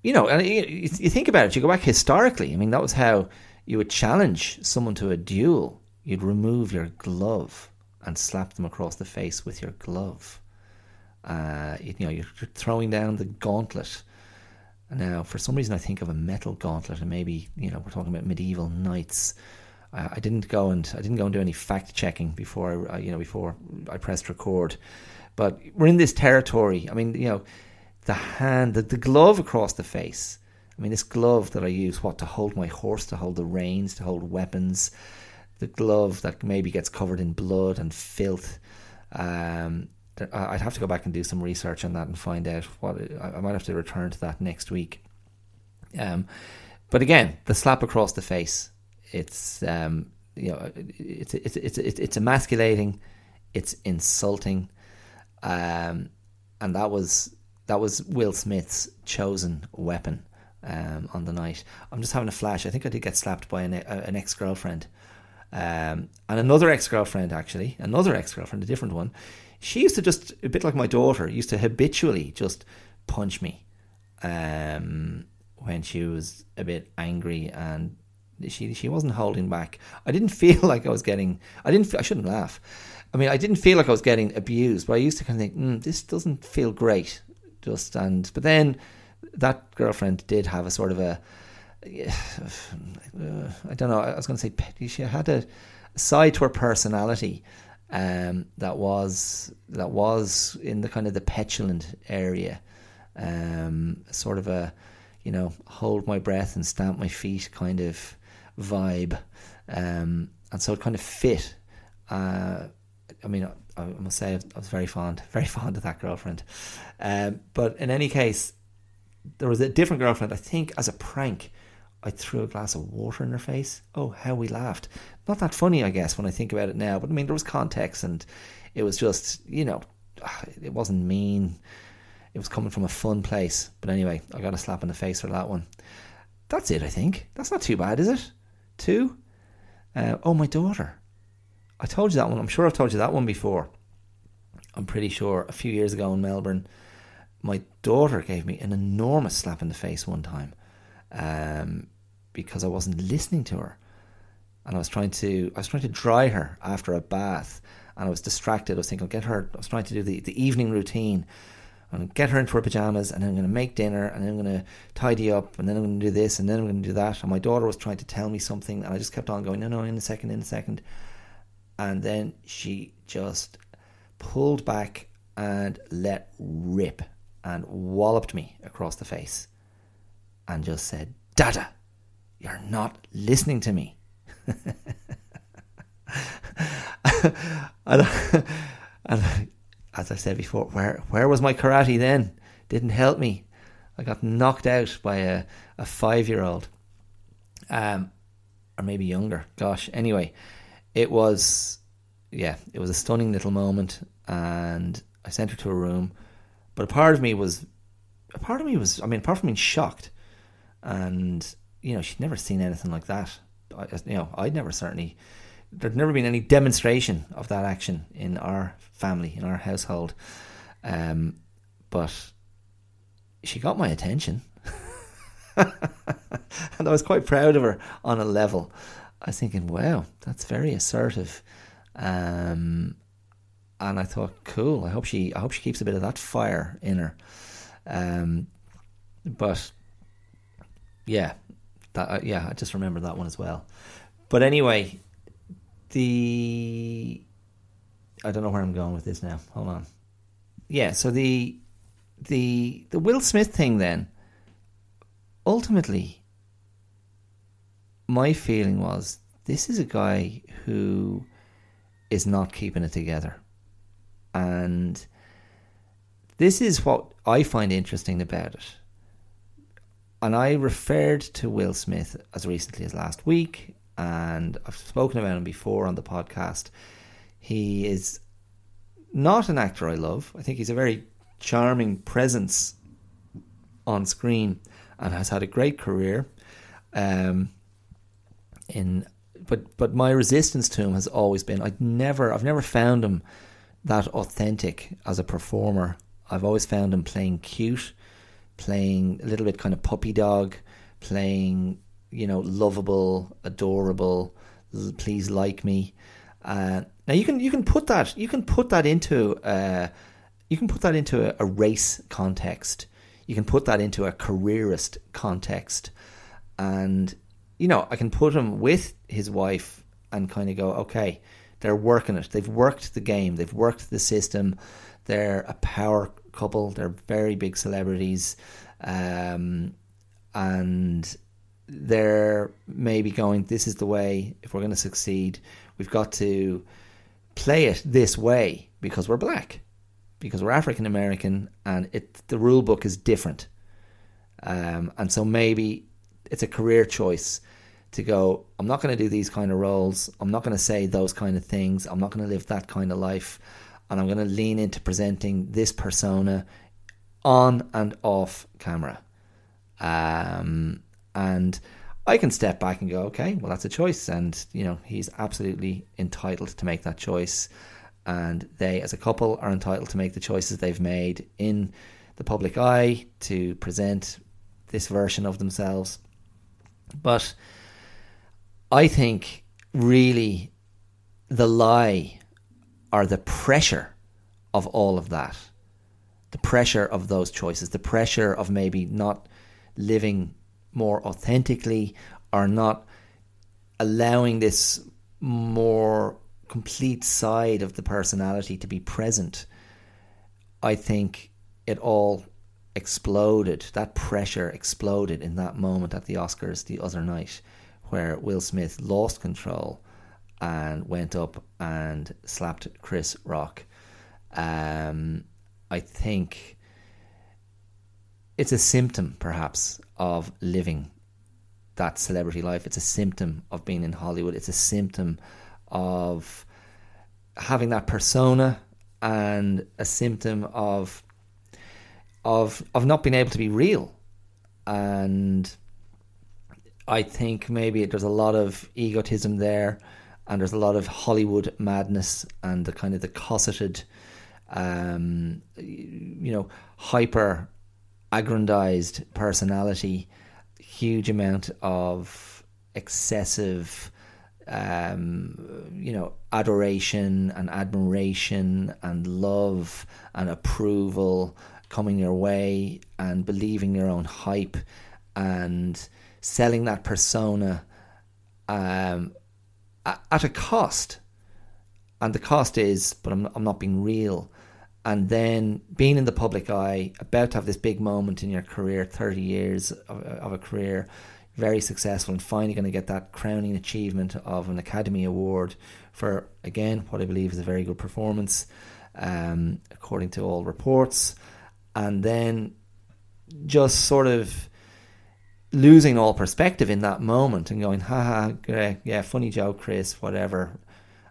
you know, and you, you think about it, you go back historically. I mean, that was how you would challenge someone to a duel. You'd remove your glove and slap them across the face with your glove. Uh, you, know, you're throwing down the gauntlet. Now, for some reason, I think of a metal gauntlet, and maybe you know we're talking about medieval knights. Uh, I didn't go and I didn't go and do any fact checking before I, you know before I pressed record, but we're in this territory. I mean, you know, the hand, the, the glove across the face. I mean, this glove that I use, what, to hold my horse, to hold the reins, to hold weapons. The glove that maybe gets covered in blood and filth. Um, I'd have to go back and do some research on that and find out what. I might have to return to that next week. Um, but again, the slap across the face. It's um, you know, it's it's it's it's, it's emasculating, it's insulting, um, and that was that was Will Smith's chosen weapon um, on the night. I'm just having a flash. I think I did get slapped by an, an ex girlfriend. Um, and another ex girlfriend, actually, another ex girlfriend, a different one. She used to just, a bit like my daughter, used to habitually just punch me um, when she was a bit angry and she she wasn't holding back. I didn't feel like I was getting. I didn't. I shouldn't laugh. I mean, I didn't feel like I was getting abused, but I used to kind of think, mm, this doesn't feel great just and but then that girlfriend did have a sort of a uh, I don't know. I was going to say petty. She had a side to her personality um, that was that was in the kind of the petulant area, um, sort of a, you know, hold my breath and stamp my feet kind of vibe. Um, and so it kind of fit. Uh, I mean, I, must say I was very fond, very fond of that girlfriend. Um, but in any case, there was a different girlfriend. I think as a prank, I threw a glass of water in her face. Oh, how we laughed! Not that funny, I guess, when I think about it now. But I mean, there was context, and it was just, you know, it wasn't mean. It was coming from a fun place. But anyway, I got a slap in the face for that one. That's it, I think. That's not too bad, is it? Two. Uh, oh, my daughter. I told you that one. I'm sure I've told you that one before. I'm pretty sure a few years ago in Melbourne, my daughter gave me an enormous slap in the face one time um, because I wasn't listening to her, and I was trying to I was trying to dry her after a bath, and I was distracted. I was thinking, I'll get her. I was trying to do the, the evening routine. I'm get her into her pajamas, and I'm going to make dinner, and I'm going to tidy up, and then I'm going to do this, and then I'm going to do that. And my daughter was trying to tell me something, and I just kept on going, no, no, in a second, in a second. And then she just pulled back and let rip and walloped me across the face and just said, Dada, you're not listening to me. and, and as I said before, where where was my karate then? Didn't help me. I got knocked out by a, a five year old. Um or maybe younger. Gosh. Anyway, it was yeah, it was a stunning little moment and I sent her to a room. But a part of me was a part of me was I mean, apart from being shocked and you know, she'd never seen anything like that. I, you know, I'd never certainly there'd never been any demonstration of that action in our family, in our household. Um, but she got my attention. and I was quite proud of her on a level. I was thinking, wow, that's very assertive. Um, and I thought, cool. I hope she, I hope she keeps a bit of that fire in her. Um, but yeah, that uh, yeah, I just remember that one as well. But anyway, the I don't know where I'm going with this now. Hold on. Yeah, so the the the Will Smith thing then ultimately my feeling was this is a guy who is not keeping it together. And this is what I find interesting about it. And I referred to Will Smith as recently as last week and I've spoken about him before on the podcast. He is not an actor I love. I think he's a very charming presence on screen and has had a great career. Um, in but but my resistance to him has always been I'd never I've never found him that authentic as a performer. I've always found him playing cute, playing a little bit kind of puppy dog, playing you know, lovable, adorable. Please like me. Uh, now you can you can put that you can put that into uh, you can put that into a, a, race context. You can put that into a careerist context, and you know I can put him with his wife and kind of go, okay, they're working it. They've worked the game. They've worked the system. They're a power couple. They're very big celebrities, um, and they're maybe going, this is the way, if we're going to succeed, we've got to play it this way because we're black, because we're African American, and it the rule book is different. Um, and so maybe it's a career choice to go, I'm not going to do these kind of roles, I'm not going to say those kind of things, I'm not going to live that kind of life, and I'm going to lean into presenting this persona on and off camera. Um, and I can step back and go, okay, well, that's a choice. And, you know, he's absolutely entitled to make that choice. And they, as a couple, are entitled to make the choices they've made in the public eye to present this version of themselves. But I think really the lie or the pressure of all of that, the pressure of those choices, the pressure of maybe not living more authentically or not allowing this more complete side of the personality to be present, I think it all exploded, that pressure exploded in that moment at the Oscars the other night, where Will Smith lost control and went up and slapped Chris Rock. Um, I think it's a symptom, perhaps, of living that celebrity life. It's a symptom of being in Hollywood. It's a symptom of having that persona and a symptom of of of not being able to be real. And I think maybe there's a lot of egotism there and there's a lot of Hollywood madness and the kind of the cosseted um, you know, hyper aggrandized personality, huge amount of excessive, um, you know, adoration and admiration and love and approval coming your way and believing your own hype and selling that persona um, at a cost. And the cost is, but I'm, I'm not being real and then being in the public eye, about to have this big moment in your career, 30 years of, of a career, very successful, and finally going to get that crowning achievement of an Academy Award for, again, what I believe is a very good performance, um, according to all reports. And then just sort of losing all perspective in that moment and going, haha, great, yeah, funny joke, Chris, whatever.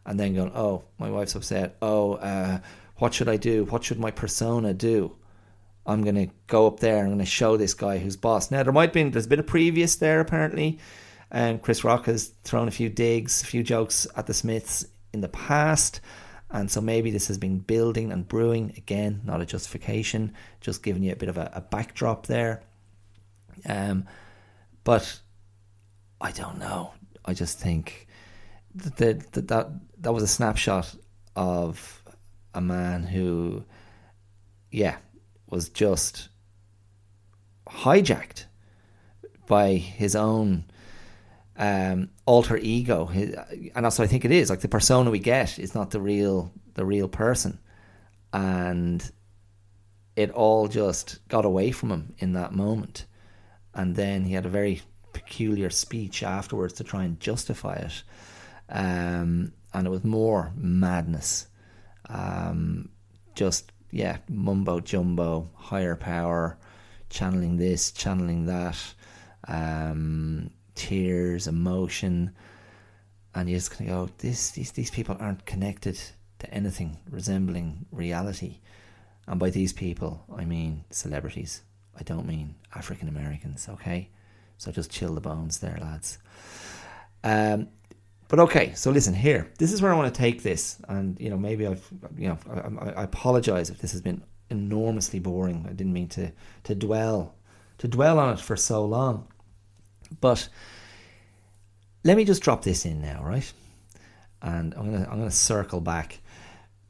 And then going, oh, my wife's upset. Oh, uh, what should I do? What should my persona do? I'm going to go up there. I'm going to show this guy who's boss. Now, there might be, there's been a previous there apparently. And um, Chris Rock has thrown a few digs, a few jokes at the Smiths in the past. And so maybe this has been building and brewing. Again, not a justification, just giving you a bit of a, a backdrop there. Um, but I don't know. I just think that, that that that was a snapshot of a man who, yeah, was just hijacked by his own um, alter ego, and also I think it is. Like the persona we get is not the real the real person, and it all just got away from him in that moment, and then he had a very peculiar speech afterwards to try and justify it, um, and it was more madness. Um, just yeah, mumbo jumbo, higher power, channeling this, channeling that, um, tears, emotion, and you just of go, this, these, these people aren't connected to anything resembling reality. And by these people, I mean celebrities. I don't mean African Americans, okay? So just chill the bones there, lads. Um, but okay, so listen here. This is where I want to take this, and you know maybe I've you know I, I apologize if this has been enormously boring. I didn't mean to to dwell to dwell on it for so long, but let me just drop this in now, right? And I'm gonna I'm gonna circle back.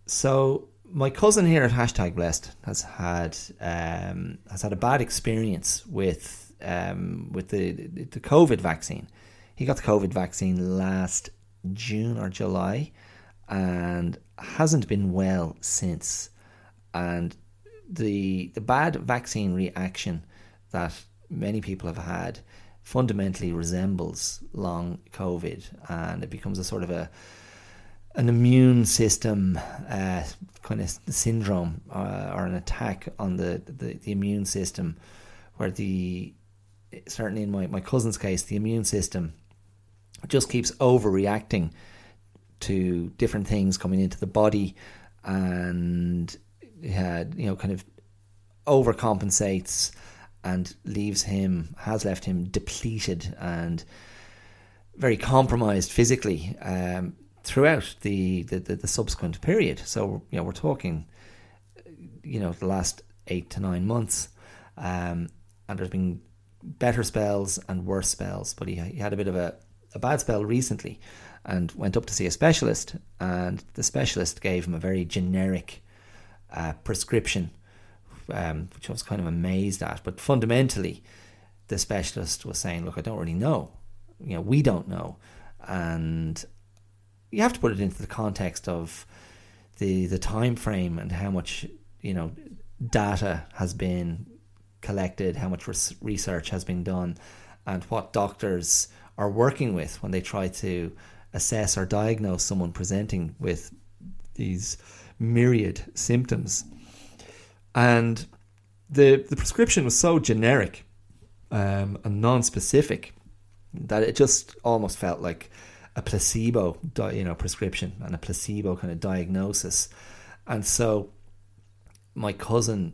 So my cousin here at hashtag blessed has had um, has had a bad experience with um, with the the COVID vaccine. He got the COVID vaccine last June or July and hasn't been well since. And the the bad vaccine reaction that many people have had fundamentally resembles long COVID, and it becomes a sort of a an immune system uh, kind of syndrome uh, or an attack on the, the, the immune system, where the certainly in my, my cousin's case, the immune system just keeps overreacting to different things coming into the body and had you know kind of overcompensates and leaves him has left him depleted and very compromised physically um, throughout the, the, the, the, subsequent period. So you know we're talking you know the last eight to nine months, um, and there's been better spells and worse spells. But he, he had a bit of a a bad spell recently and went up to see a specialist, and the specialist gave him a very generic uh, prescription, um, which I was kind of amazed at. But fundamentally, the specialist was saying, "Look, I don't really know. You know, we don't know," and you have to put it into the context of the the time frame and how much you know data has been collected, how much research has been done, and what doctors are working with when they try to assess or diagnose someone presenting with these myriad symptoms. And the the prescription was so generic um, and non-specific that it just almost felt like a placebo, you know, prescription and a placebo kind of diagnosis. And so, my cousin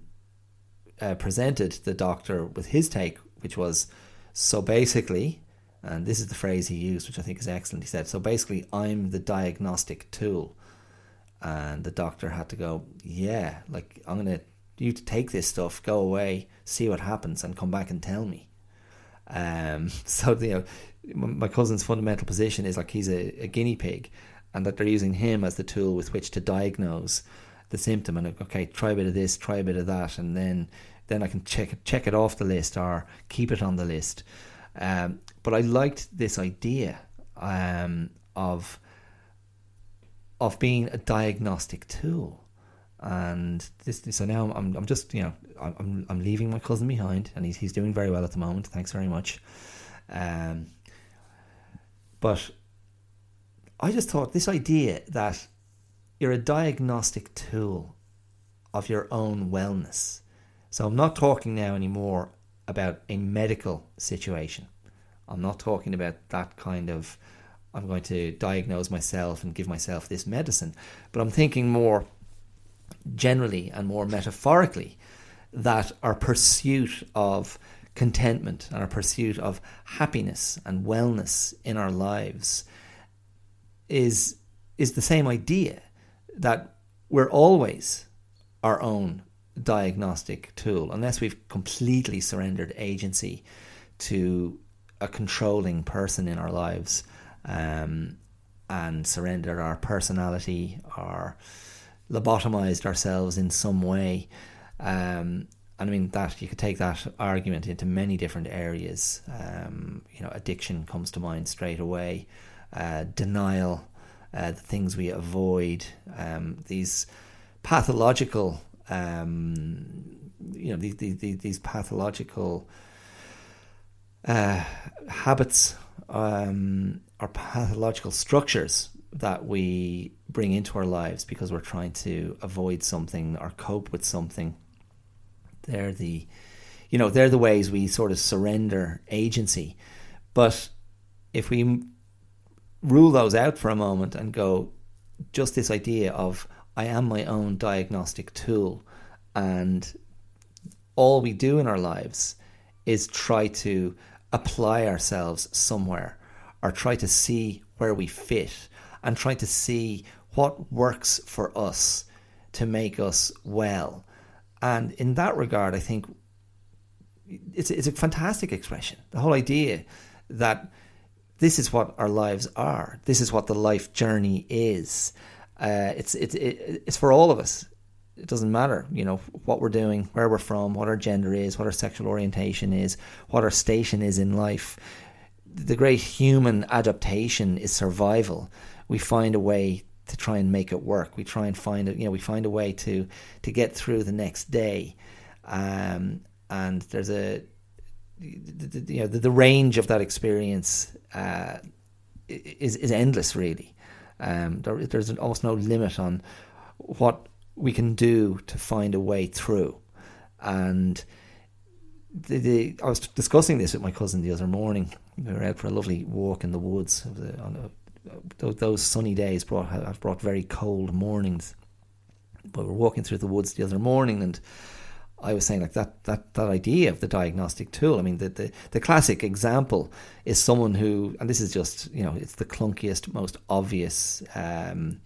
uh, presented the doctor with his take, which was, so basically, and this is the phrase he used, which I think is excellent. He said, so basically, I'm the diagnostic tool. And the doctor had to go, yeah, like I'm gonna you to take this stuff, go away, see what happens, and come back and tell me. Um, so you know, my cousin's fundamental position is like he's a, a, guinea pig, and that they're using him as the tool with which to diagnose the symptom. And okay, try a bit of this, try a bit of that, and then then I can check check it off the list or keep it on the list. Um, but I liked this idea um, of of being a diagnostic tool and this so now I'm I'm just you know I'm I'm leaving my cousin behind, and he's he's doing very well at the moment. Thanks very much. Um, but I just thought this idea that you're a diagnostic tool of your own wellness. So I'm not talking now anymore about a medical situation. I'm not talking about that kind of I'm going to diagnose myself and give myself this medicine, but I'm thinking more generally and more metaphorically that our pursuit of contentment and our pursuit of happiness and wellness in our lives is is the same idea that we're always our own diagnostic tool unless we've completely surrendered agency to a controlling person in our lives um, and surrendered our personality, our lobotomized ourselves in some way. Um, and I mean that you could take that argument into many different areas. Um, you know, addiction comes to mind straight away. Uh, denial, uh, the things we avoid, um, these pathological, um, you know, these these, these pathological uh, habits um, or pathological structures that we bring into our lives because we're trying to avoid something or cope with something. They're the, you know, they're the ways we sort of surrender agency. But if we rule those out for a moment and go, just this idea of I am my own diagnostic tool, and all we do in our lives is try to apply ourselves somewhere or try to see where we fit and trying to see what works for us to make us well. And in that regard, I think it's, it's a fantastic expression. The whole idea that this is what our lives are, this is what the life journey is. Uh, it's, it's, it's for all of us. It doesn't matter, you know, what we're doing, where we're from, what our gender is, what our sexual orientation is, what our station is in life. The great human adaptation is survival we find a way to try and make it work. We try and find it, you know, we find a way to to get through the next day. Um, and there's a the, the, you know the, the, range of that experience uh, is is endless really. Um, there, there's almost no limit on what we can do to find a way through. And the, the, I was discussing this with my cousin the other morning. We were out for a lovely walk in the woods on a those sunny days brought have brought very cold mornings. But we are walking through the woods the other morning, and I was saying like that that that idea of the diagnostic tool. I mean, the the, the classic example is someone who, and this is just you know, it's the clunkiest, most obvious. Um,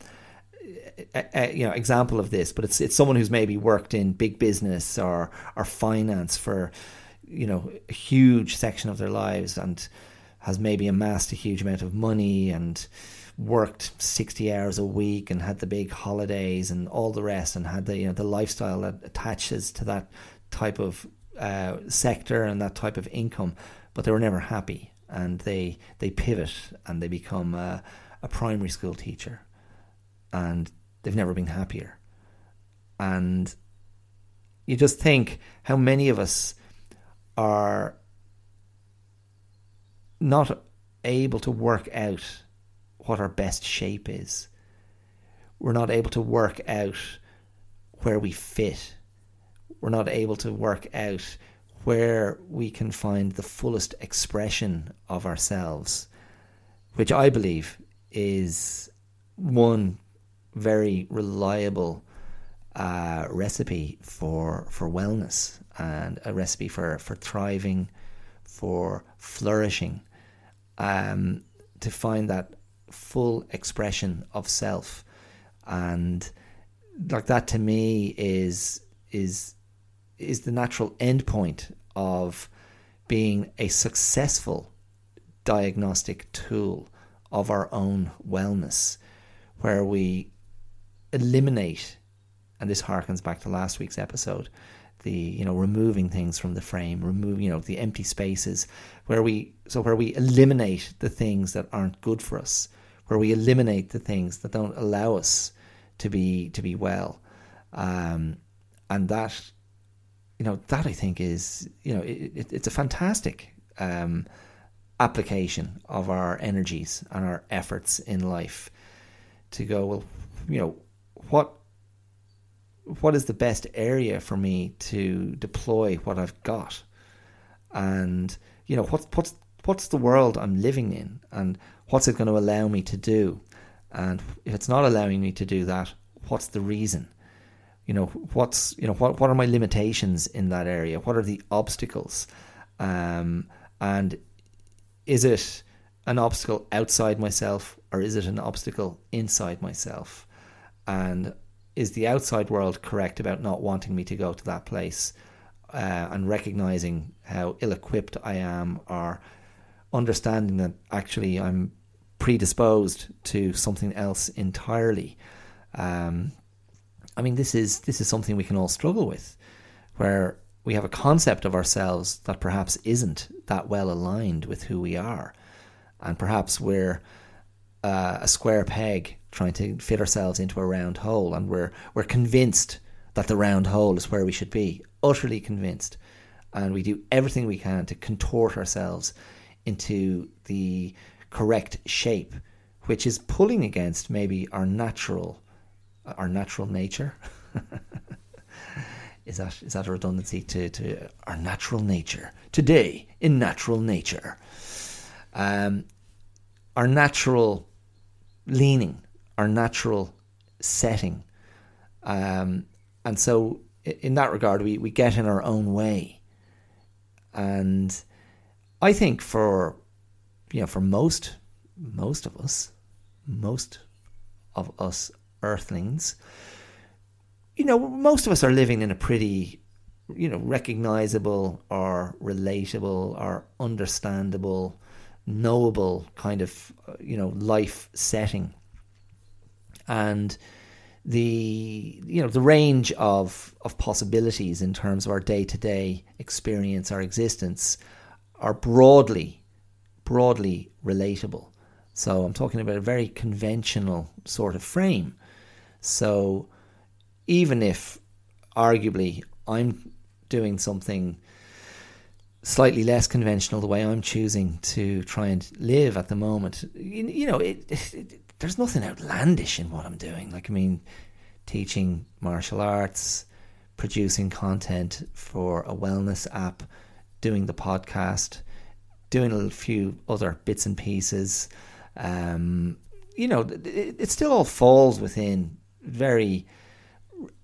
you know example of this, but it's it's someone who's maybe worked in big business or or finance for you know a huge section of their lives and has maybe amassed a huge amount of money and worked 60 hours a week and had the big holidays and all the rest and had the you know the lifestyle that attaches to that type of uh, sector and that type of income. But they were never happy and they they pivot and they become a, a primary school teacher and they've never been happier. And you just think how many of us are not able to work out what our best shape is. We're not able to work out where we fit. We're not able to work out where we can find the fullest expression of ourselves, which I believe is one very reliable uh, recipe for for wellness and a recipe for for thriving, for flourishing, um, to find that full expression of self, and like that to me is is is the natural endpoint of being a successful diagnostic tool of our own wellness, where we eliminate, and this harkens back to last week's episode, the you know removing things from the frame, remove you know the empty spaces, where we so where we eliminate the things that aren't good for us, where we eliminate the things that don't allow us to be to be well, um, and that you know that I think is you know it, it, it's a fantastic um, application of our energies and our efforts in life to go well you know what what is the best area for me to deploy what I've got? And you know what's what's what's the world I'm living in? And what's it going to allow me to do? And if it's not allowing me to do that what's the reason? You know what's you know what what are my limitations in that area? What are the obstacles? Um, and is it an obstacle outside myself or is it an obstacle inside myself? And is the outside world correct about not wanting me to go to that place uh, and recognizing how ill equipped I am or understanding that actually I'm predisposed to something else entirely? Um, I mean, this is this is something we can all struggle with, where we have a concept of ourselves that perhaps isn't that well aligned with who we are, and perhaps we're uh, a square peg trying to fit ourselves into a round hole, and we're we're convinced that the round hole is where we should be, utterly convinced, and we do everything we can to contort ourselves into the correct shape, which is pulling against maybe our natural our natural nature. is that is that a redundancy to, to our natural nature today in natural nature? Um, our natural leaning, our natural setting, um, and so in that regard, we, we get in our own way, and I think for you know for most most of us, most of us earthlings, you know, most of us are living in a pretty, you know, recognizable or relatable or understandable, knowable kind of, you know, life setting. And the you know the range of of possibilities in terms of our day to day experience, our existence, are broadly broadly relatable. So I'm talking about a very conventional sort of frame. So even if arguably I'm doing something slightly less conventional the way I'm choosing to try and live at the moment, you, you know, it, it, there's nothing outlandish in what I'm doing. Like, I mean, teaching martial arts, producing content for a wellness app, doing the podcast, doing a few other bits and pieces. Um, you know, it, it still all falls within very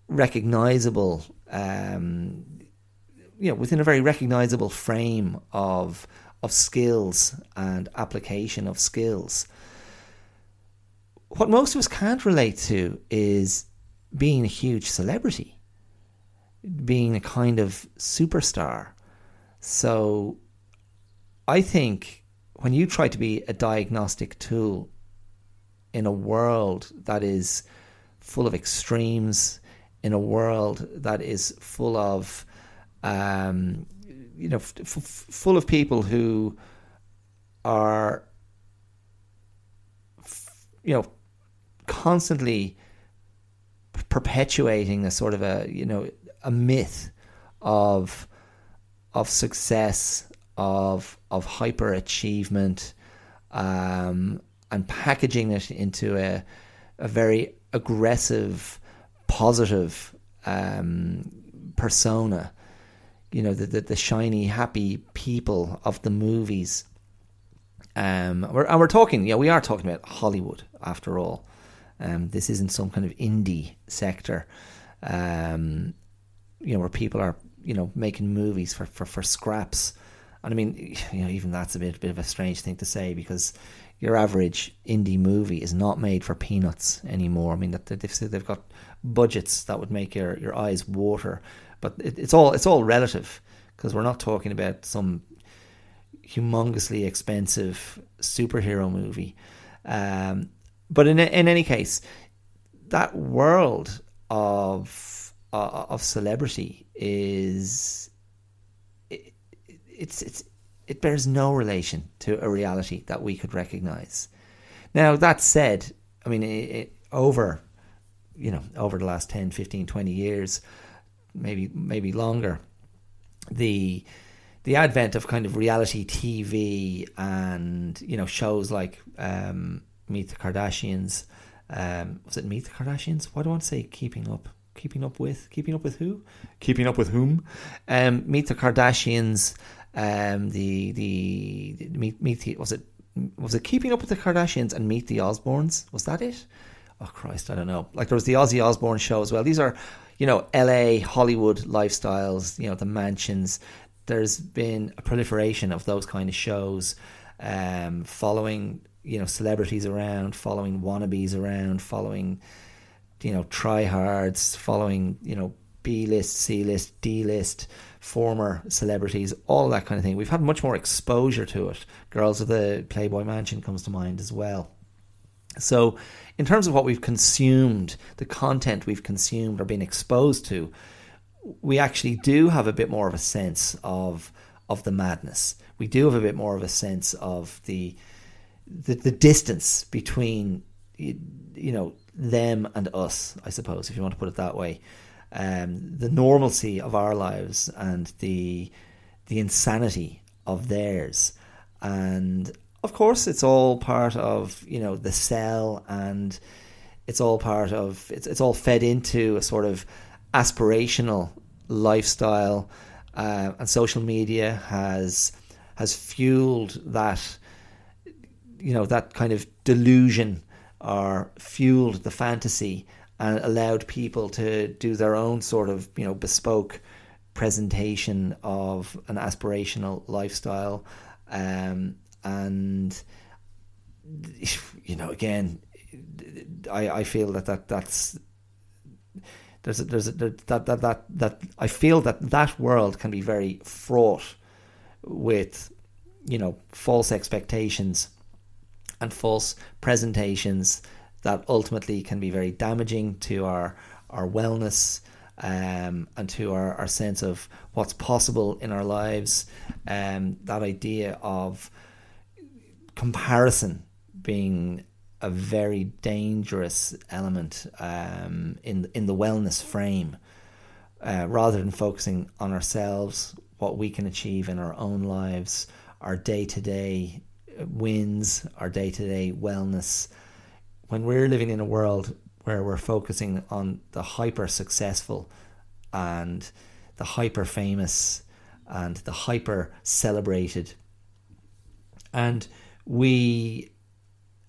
recognizable, um, you know, within a very recognizable frame of of skills and application of skills. What most of us can't relate to is being a huge celebrity, being a kind of superstar. So I think when you try to be a diagnostic tool in a world that is full of extremes, in a world that is full of, um, you know, f- f- full of people who are, f- you know, constantly perpetuating a sort of a, you know, a myth of of success, of of hyper achievement, um, and packaging it into a a very aggressive, positive um, persona. You know, the, the, the shiny, happy people of the movies. Um, we're, and we're talking, yeah, we are talking about Hollywood after all. Um, this isn't some kind of indie sector, um, you know, where people are, you know, making movies for, for, for scraps. And I mean, you know, even that's a bit, bit of a strange thing to say because your average indie movie is not made for peanuts anymore. I mean, that they've, they've got budgets that would make your, your eyes water, but it, it's all it's all relative because we're not talking about some humongously expensive superhero movie. Um, but in in any case, that world of uh, of celebrity is it, it's it's it bears no relation to a reality that we could recognize. Now, that said, I mean, it, it, over, you know, over the last 10, 15, 20 years, maybe, maybe longer, the, the advent of kind of reality TV and, you know, shows like um, Meet the Kardashians, um, was it Meet the Kardashians? Why do I want to say Keeping Up? Keeping Up with? Keeping Up with who? Keeping Up with whom? Um, Meet the Kardashians um, the, the, the meet meet the, was it was it Keeping Up with the Kardashians and Meet the Osbournes? Was that it? Oh Christ, I don't know. Like there was the Ozzy Osbourne show as well. These are, you know, L.A. Hollywood lifestyles. You know, the mansions. There's been a proliferation of those kind of shows, um, following you know celebrities around, following wannabes around, following you know tryhards, following you know B list, C list, D list former celebrities, all that kind of thing. We've had much more exposure to it. Girls of the Playboy Mansion comes to mind as well. So, in terms of what we've consumed, the content we've consumed or been exposed to, we actually do have a bit more of a sense of of the madness. We do have a bit more of a sense of the the, the distance between you know them and us, I suppose, if you want to put it that way. Um, the normalcy of our lives and the the insanity of theirs, and of course, it's all part of you know the sell, and it's all part of it's it's all fed into a sort of aspirational lifestyle, uh, and social media has has fueled that you know that kind of delusion or fueled the fantasy and allowed people to do their own sort of you know bespoke presentation of an aspirational lifestyle. Um, and you know again I, I feel that, that that's there's a, there's a, that, that that that I feel that that world can be very fraught with you know false expectations and false presentations that ultimately can be very damaging to our our wellness um, and to our, our sense of what's possible in our lives. Um, that idea of comparison being a very dangerous element um, in in the wellness frame, uh, rather than focusing on ourselves, what we can achieve in our own lives, our day to day wins, our day to day wellness when we're living in a world where we're focusing on the hyper successful and the hyper famous and the hyper celebrated, and we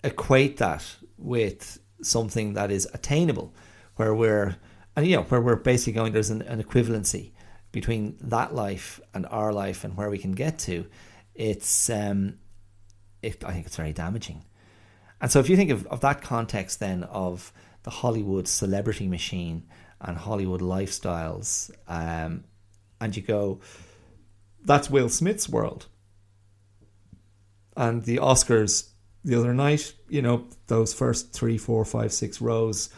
equate that with something that is attainable, where we're and you know where we're basically going there's an, an equivalency between that life and our life and where we can get to. It's um, it, I think it's very damaging and so if you think of, of that context then of the Hollywood celebrity machine and Hollywood lifestyles, um, and you go, that's Will Smith's world. And the Oscars the other night, you know, those first three, four, five, six rows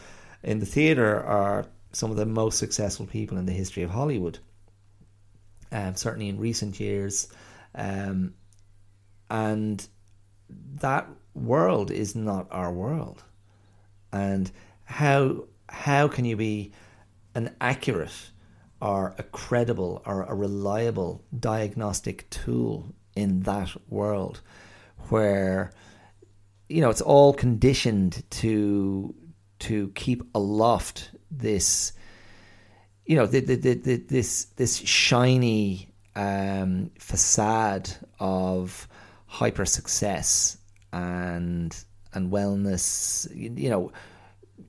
in the theatre are some of the most successful people in the history of Hollywood. Um, certainly in recent years. Um, and that world is not our world. And how how can you be an accurate or a credible or a reliable diagnostic tool in that world where you know it's all conditioned to to keep aloft this you know the, the, the, this this shiny um, facade of hyper success and and wellness you know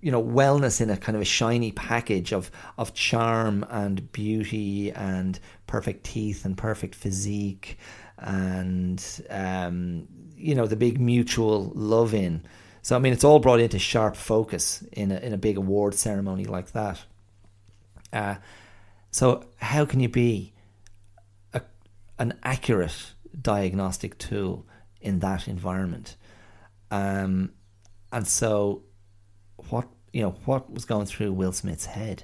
you know wellness in a kind of a shiny package of of charm and beauty and perfect teeth and perfect physique and um, you know the big mutual love in. So I mean, it's all brought into sharp focus in a in a big award ceremony like that. Uh, so how can you be a, an accurate diagnostic tool in that environment? Um, and so, what you know, what was going through Will Smith's head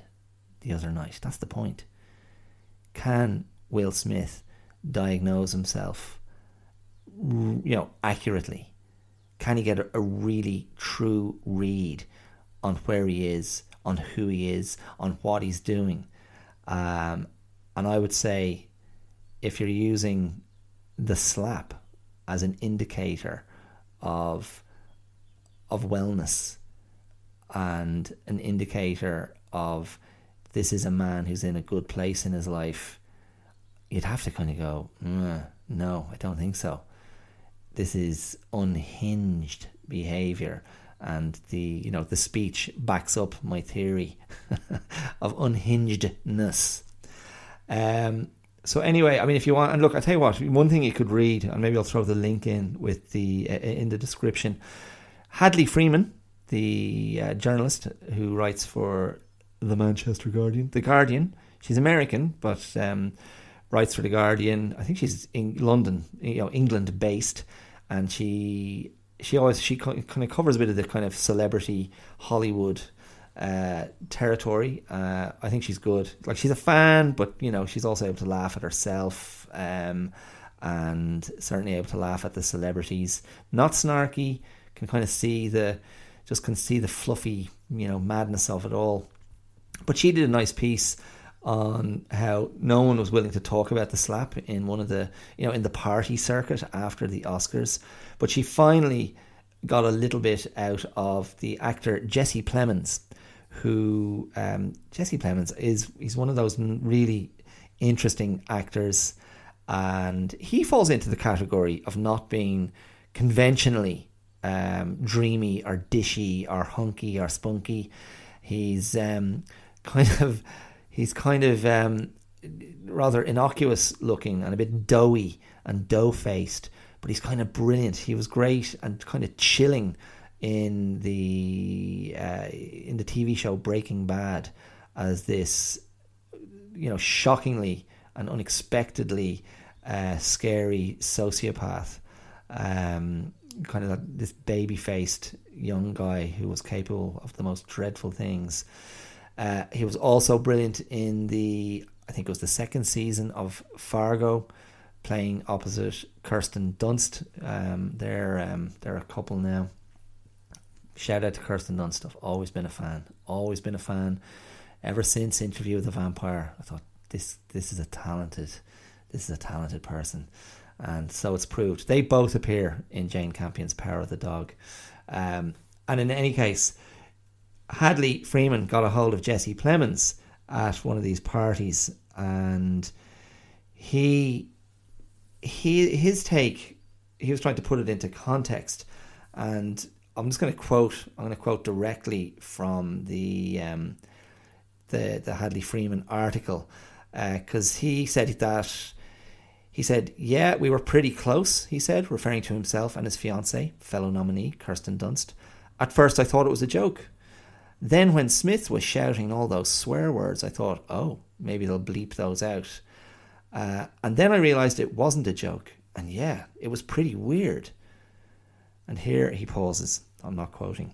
the other night? That's the point. Can Will Smith diagnose himself, you know, accurately? Can he get a, a really true read on where he is, on who he is, on what he's doing? Um, and I would say, if you're using the slap as an indicator of of wellness and an indicator of this is a man who's in a good place in his life you'd have to kind of go, no, I don't think so. This is unhinged behavior, and the you know the speech backs up my theory of unhingedness. Um, so anyway, I mean, if you want, and look, I tell you what, one thing you could read, and maybe I'll throw the link in with the uh, in the description. Hadley Freeman, the uh, journalist who writes for the Manchester Guardian, the Guardian. She's American, but um, writes for the Guardian. I think she's in London, you know, England based, and she she always she kind of covers a bit of the kind of celebrity Hollywood uh, territory. Uh, I think she's good. Like she's a fan, but you know she's also able to laugh at herself, um, and certainly able to laugh at the celebrities. Not snarky. Can kind of see the just can see the fluffy you know madness of it all. But she did a nice piece on how no one was willing to talk about the slap in one of the you know in the party circuit after the Oscars, but she finally got a little bit out of the actor Jesse Plemons, who um, Jesse Plemons is he's one of those really interesting actors, and he falls into the category of not being conventionally um, dreamy or dishy or hunky or spunky. He's um, kind of he's kind of um, rather innocuous looking and a bit doughy and dough faced, but he's kind of brilliant. He was great and kind of chilling in the uh, in the TV show Breaking Bad as this, you know, shockingly and unexpectedly uh, scary sociopath. Um, kind of like this baby faced young guy who was capable of the most dreadful things. Uh, he was also brilliant in the, I think it was the second season of Fargo, playing opposite Kirsten Dunst. Um, they're um, they're a couple now. Shout out to Kirsten Dunst. I've always been a fan. Always been a fan. Ever since Interview with the Vampire, I thought this this is a talented, this is a talented person, and so it's proved. They both appear in Jane Campion's Power of the Dog, um, and in any case, Hadley Freeman got a hold of Jesse Plemons at one of these parties, and he he his take he was trying to put it into context, and I'm just going to quote I'm going to quote directly from the um, the the Hadley Freeman article because uh, he said that. He said, Yeah, we were pretty close, he said, referring to himself and his fiancee, fellow nominee, Kirsten Dunst. At first, I thought it was a joke. Then, when Smith was shouting all those swear words, I thought, oh, maybe they'll bleep those out. Uh, and then I realized it wasn't a joke. And yeah, it was pretty weird. And here he pauses. I'm not quoting.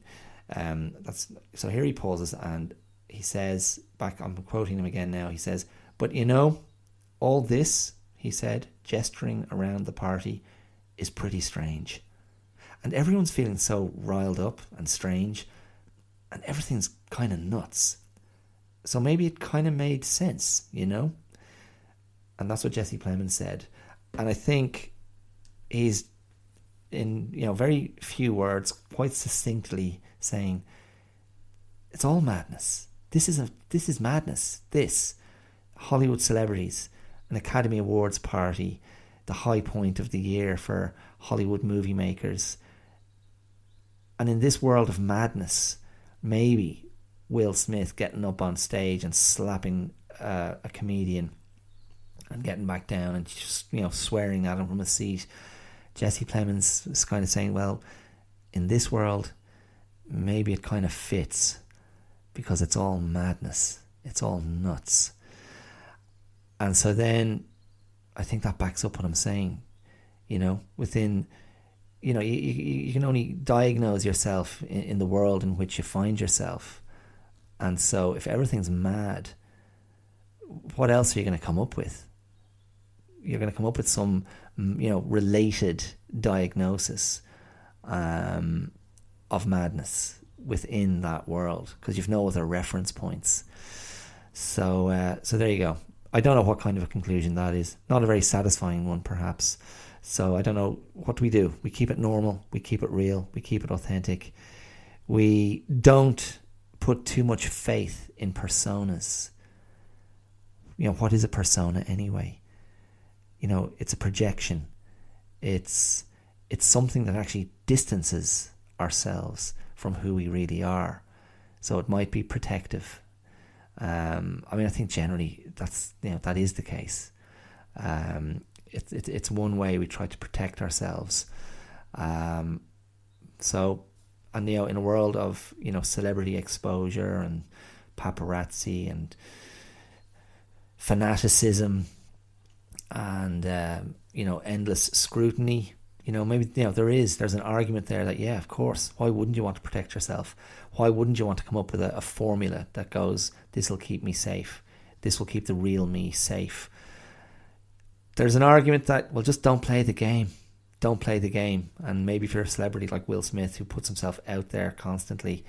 Um, that's so here he pauses and he says, back, I'm quoting him again now. He says, But you know, all this, he said, gesturing around the party, is pretty strange. And everyone's feeling so riled up and strange and everything's kind of nuts. So maybe it kind of made sense, you know? And that's what Jesse Plemons said. And I think he's in, you know, very few words, quite succinctly saying, it's all madness. This is a this is madness. This Hollywood celebrities, an Academy Awards party, the high point of the year for Hollywood movie makers. And in this world of madness, maybe Will Smith getting up on stage and slapping uh, a comedian and getting back down and just you know swearing at him from a seat. Jesse Plemons is kind of saying, well, in this world, maybe it kind of fits because it's all madness. It's all nuts. And so then I think that backs up what I'm saying. You know, within, you know, you, you, can only diagnose yourself in, in the world in which you find yourself. And so if everything's mad, what else are you going to come up with? You're going to come up with some, you know, related diagnosis um, of madness within that world because you've no other reference points. So, uh, so there you go. I don't know what kind of a conclusion that is. Not a very satisfying one, perhaps. So I don't know what do we do. We keep it normal. We keep it real. We keep it authentic. We don't put too much faith in personas. You know what is a persona anyway? You know, it's a projection. It's it's something that actually distances ourselves from who we really are. So it might be protective. Um, I mean, I think generally that's you know that is the case. Um, it, it, it's one way we try to protect ourselves. Um, so, and you know, in a world of you know celebrity exposure and paparazzi and fanaticism and uh, you know endless scrutiny you know, maybe you know there is there's an argument there that yeah, of course, why wouldn't you want to protect yourself? Why wouldn't you want to come up with a, a formula that goes, this will keep me safe, this will keep the real me safe? There's an argument that well, just don't play the game, don't play the game, and maybe if you're a celebrity like Will Smith who puts himself out there constantly,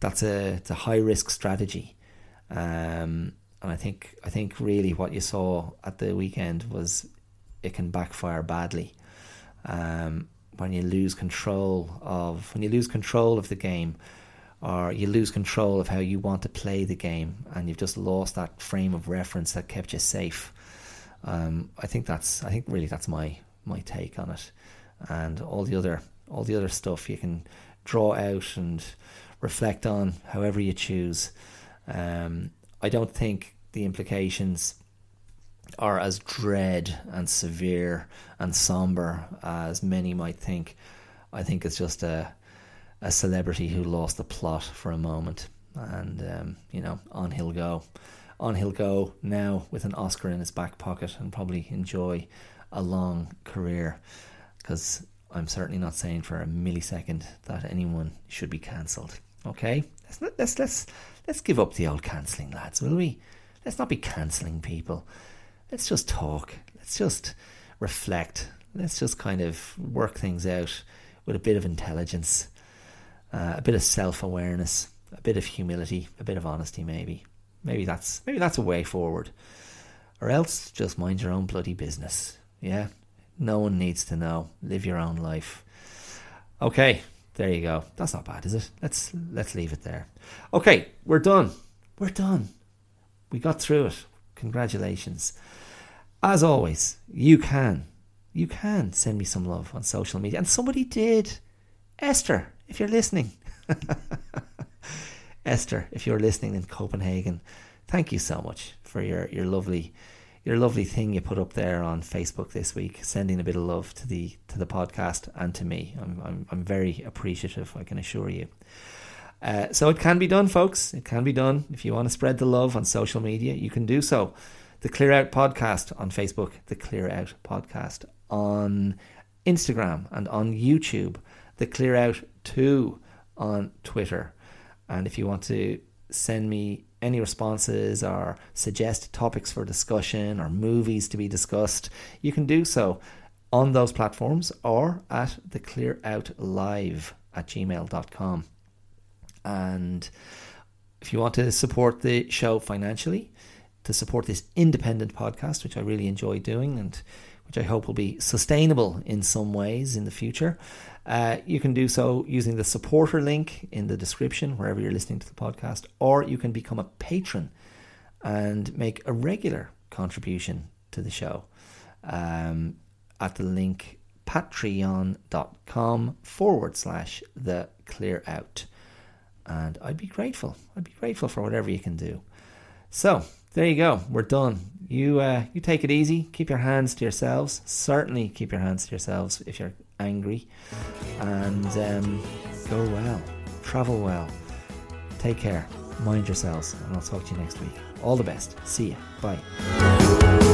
that's a it's a high risk strategy. Um, and I think I think really what you saw at the weekend was it can backfire badly. Um, when you lose control of when you lose control of the game or you lose control of how you want to play the game and you've just lost that frame of reference that kept you safe um, I think that's I think really that's my my take on it. And all the other all the other stuff you can draw out and reflect on however you choose. Um, I don't think the implications are as dread and severe and somber as many might think. I think it's just a a celebrity who lost the plot for a moment, and um, you know, on he'll go. On he'll go now with an Oscar in his back pocket and probably enjoy a long career. Because I'm certainly not saying for a millisecond that anyone should be cancelled. Okay, let's let's let's let's give up the old cancelling, lads, will we? Let's not be cancelling people let's just talk. Let's just reflect. Let's just kind of work things out with a bit of intelligence, uh, a bit of self awareness, a bit of humility, a bit of honesty. Maybe, maybe that's maybe that's a way forward. Or else, just mind your own bloody business. Yeah, no one needs to know. Live your own life. Okay, there you go. That's not bad, is it? Let's let's leave it there. Okay, we're done. We're done. We got through it. Congratulations. As always, you can, you can send me some love on social media. And somebody did. Esther, if you're listening. Esther, if you're listening in Copenhagen, thank you so much for your, your lovely your lovely thing you put up there on Facebook this week, sending a bit of love to the to the podcast and to me. I'm I'm, I'm very appreciative. I can assure you. Uh, so it can be done, folks. It can be done. If you want to spread the love on social media, you can do so. The Clear Out Podcast on Facebook, The Clear Out Podcast on Instagram and on YouTube, The Clear Out 2 on Twitter. And if you want to send me any responses or suggest topics for discussion or movies to be discussed, you can do so on those platforms or at the clear out live at gmail.com. And If you want to support the show financially, to support this independent podcast, which I really enjoy doing and which I hope will be sustainable in some ways in the future, uh, you can do so using the supporter link in the description wherever you're listening to the podcast, or you can become a patron and make a regular contribution to the show um, at the link patreon.com forward slash the clear out. And I'd be grateful. I'd be grateful for whatever you can do. So there you go. We're done. You uh, you take it easy. Keep your hands to yourselves. Certainly keep your hands to yourselves if you're angry. And um, go well. Travel well. Take care. Mind yourselves. And I'll talk to you next week. All the best. See you. Bye.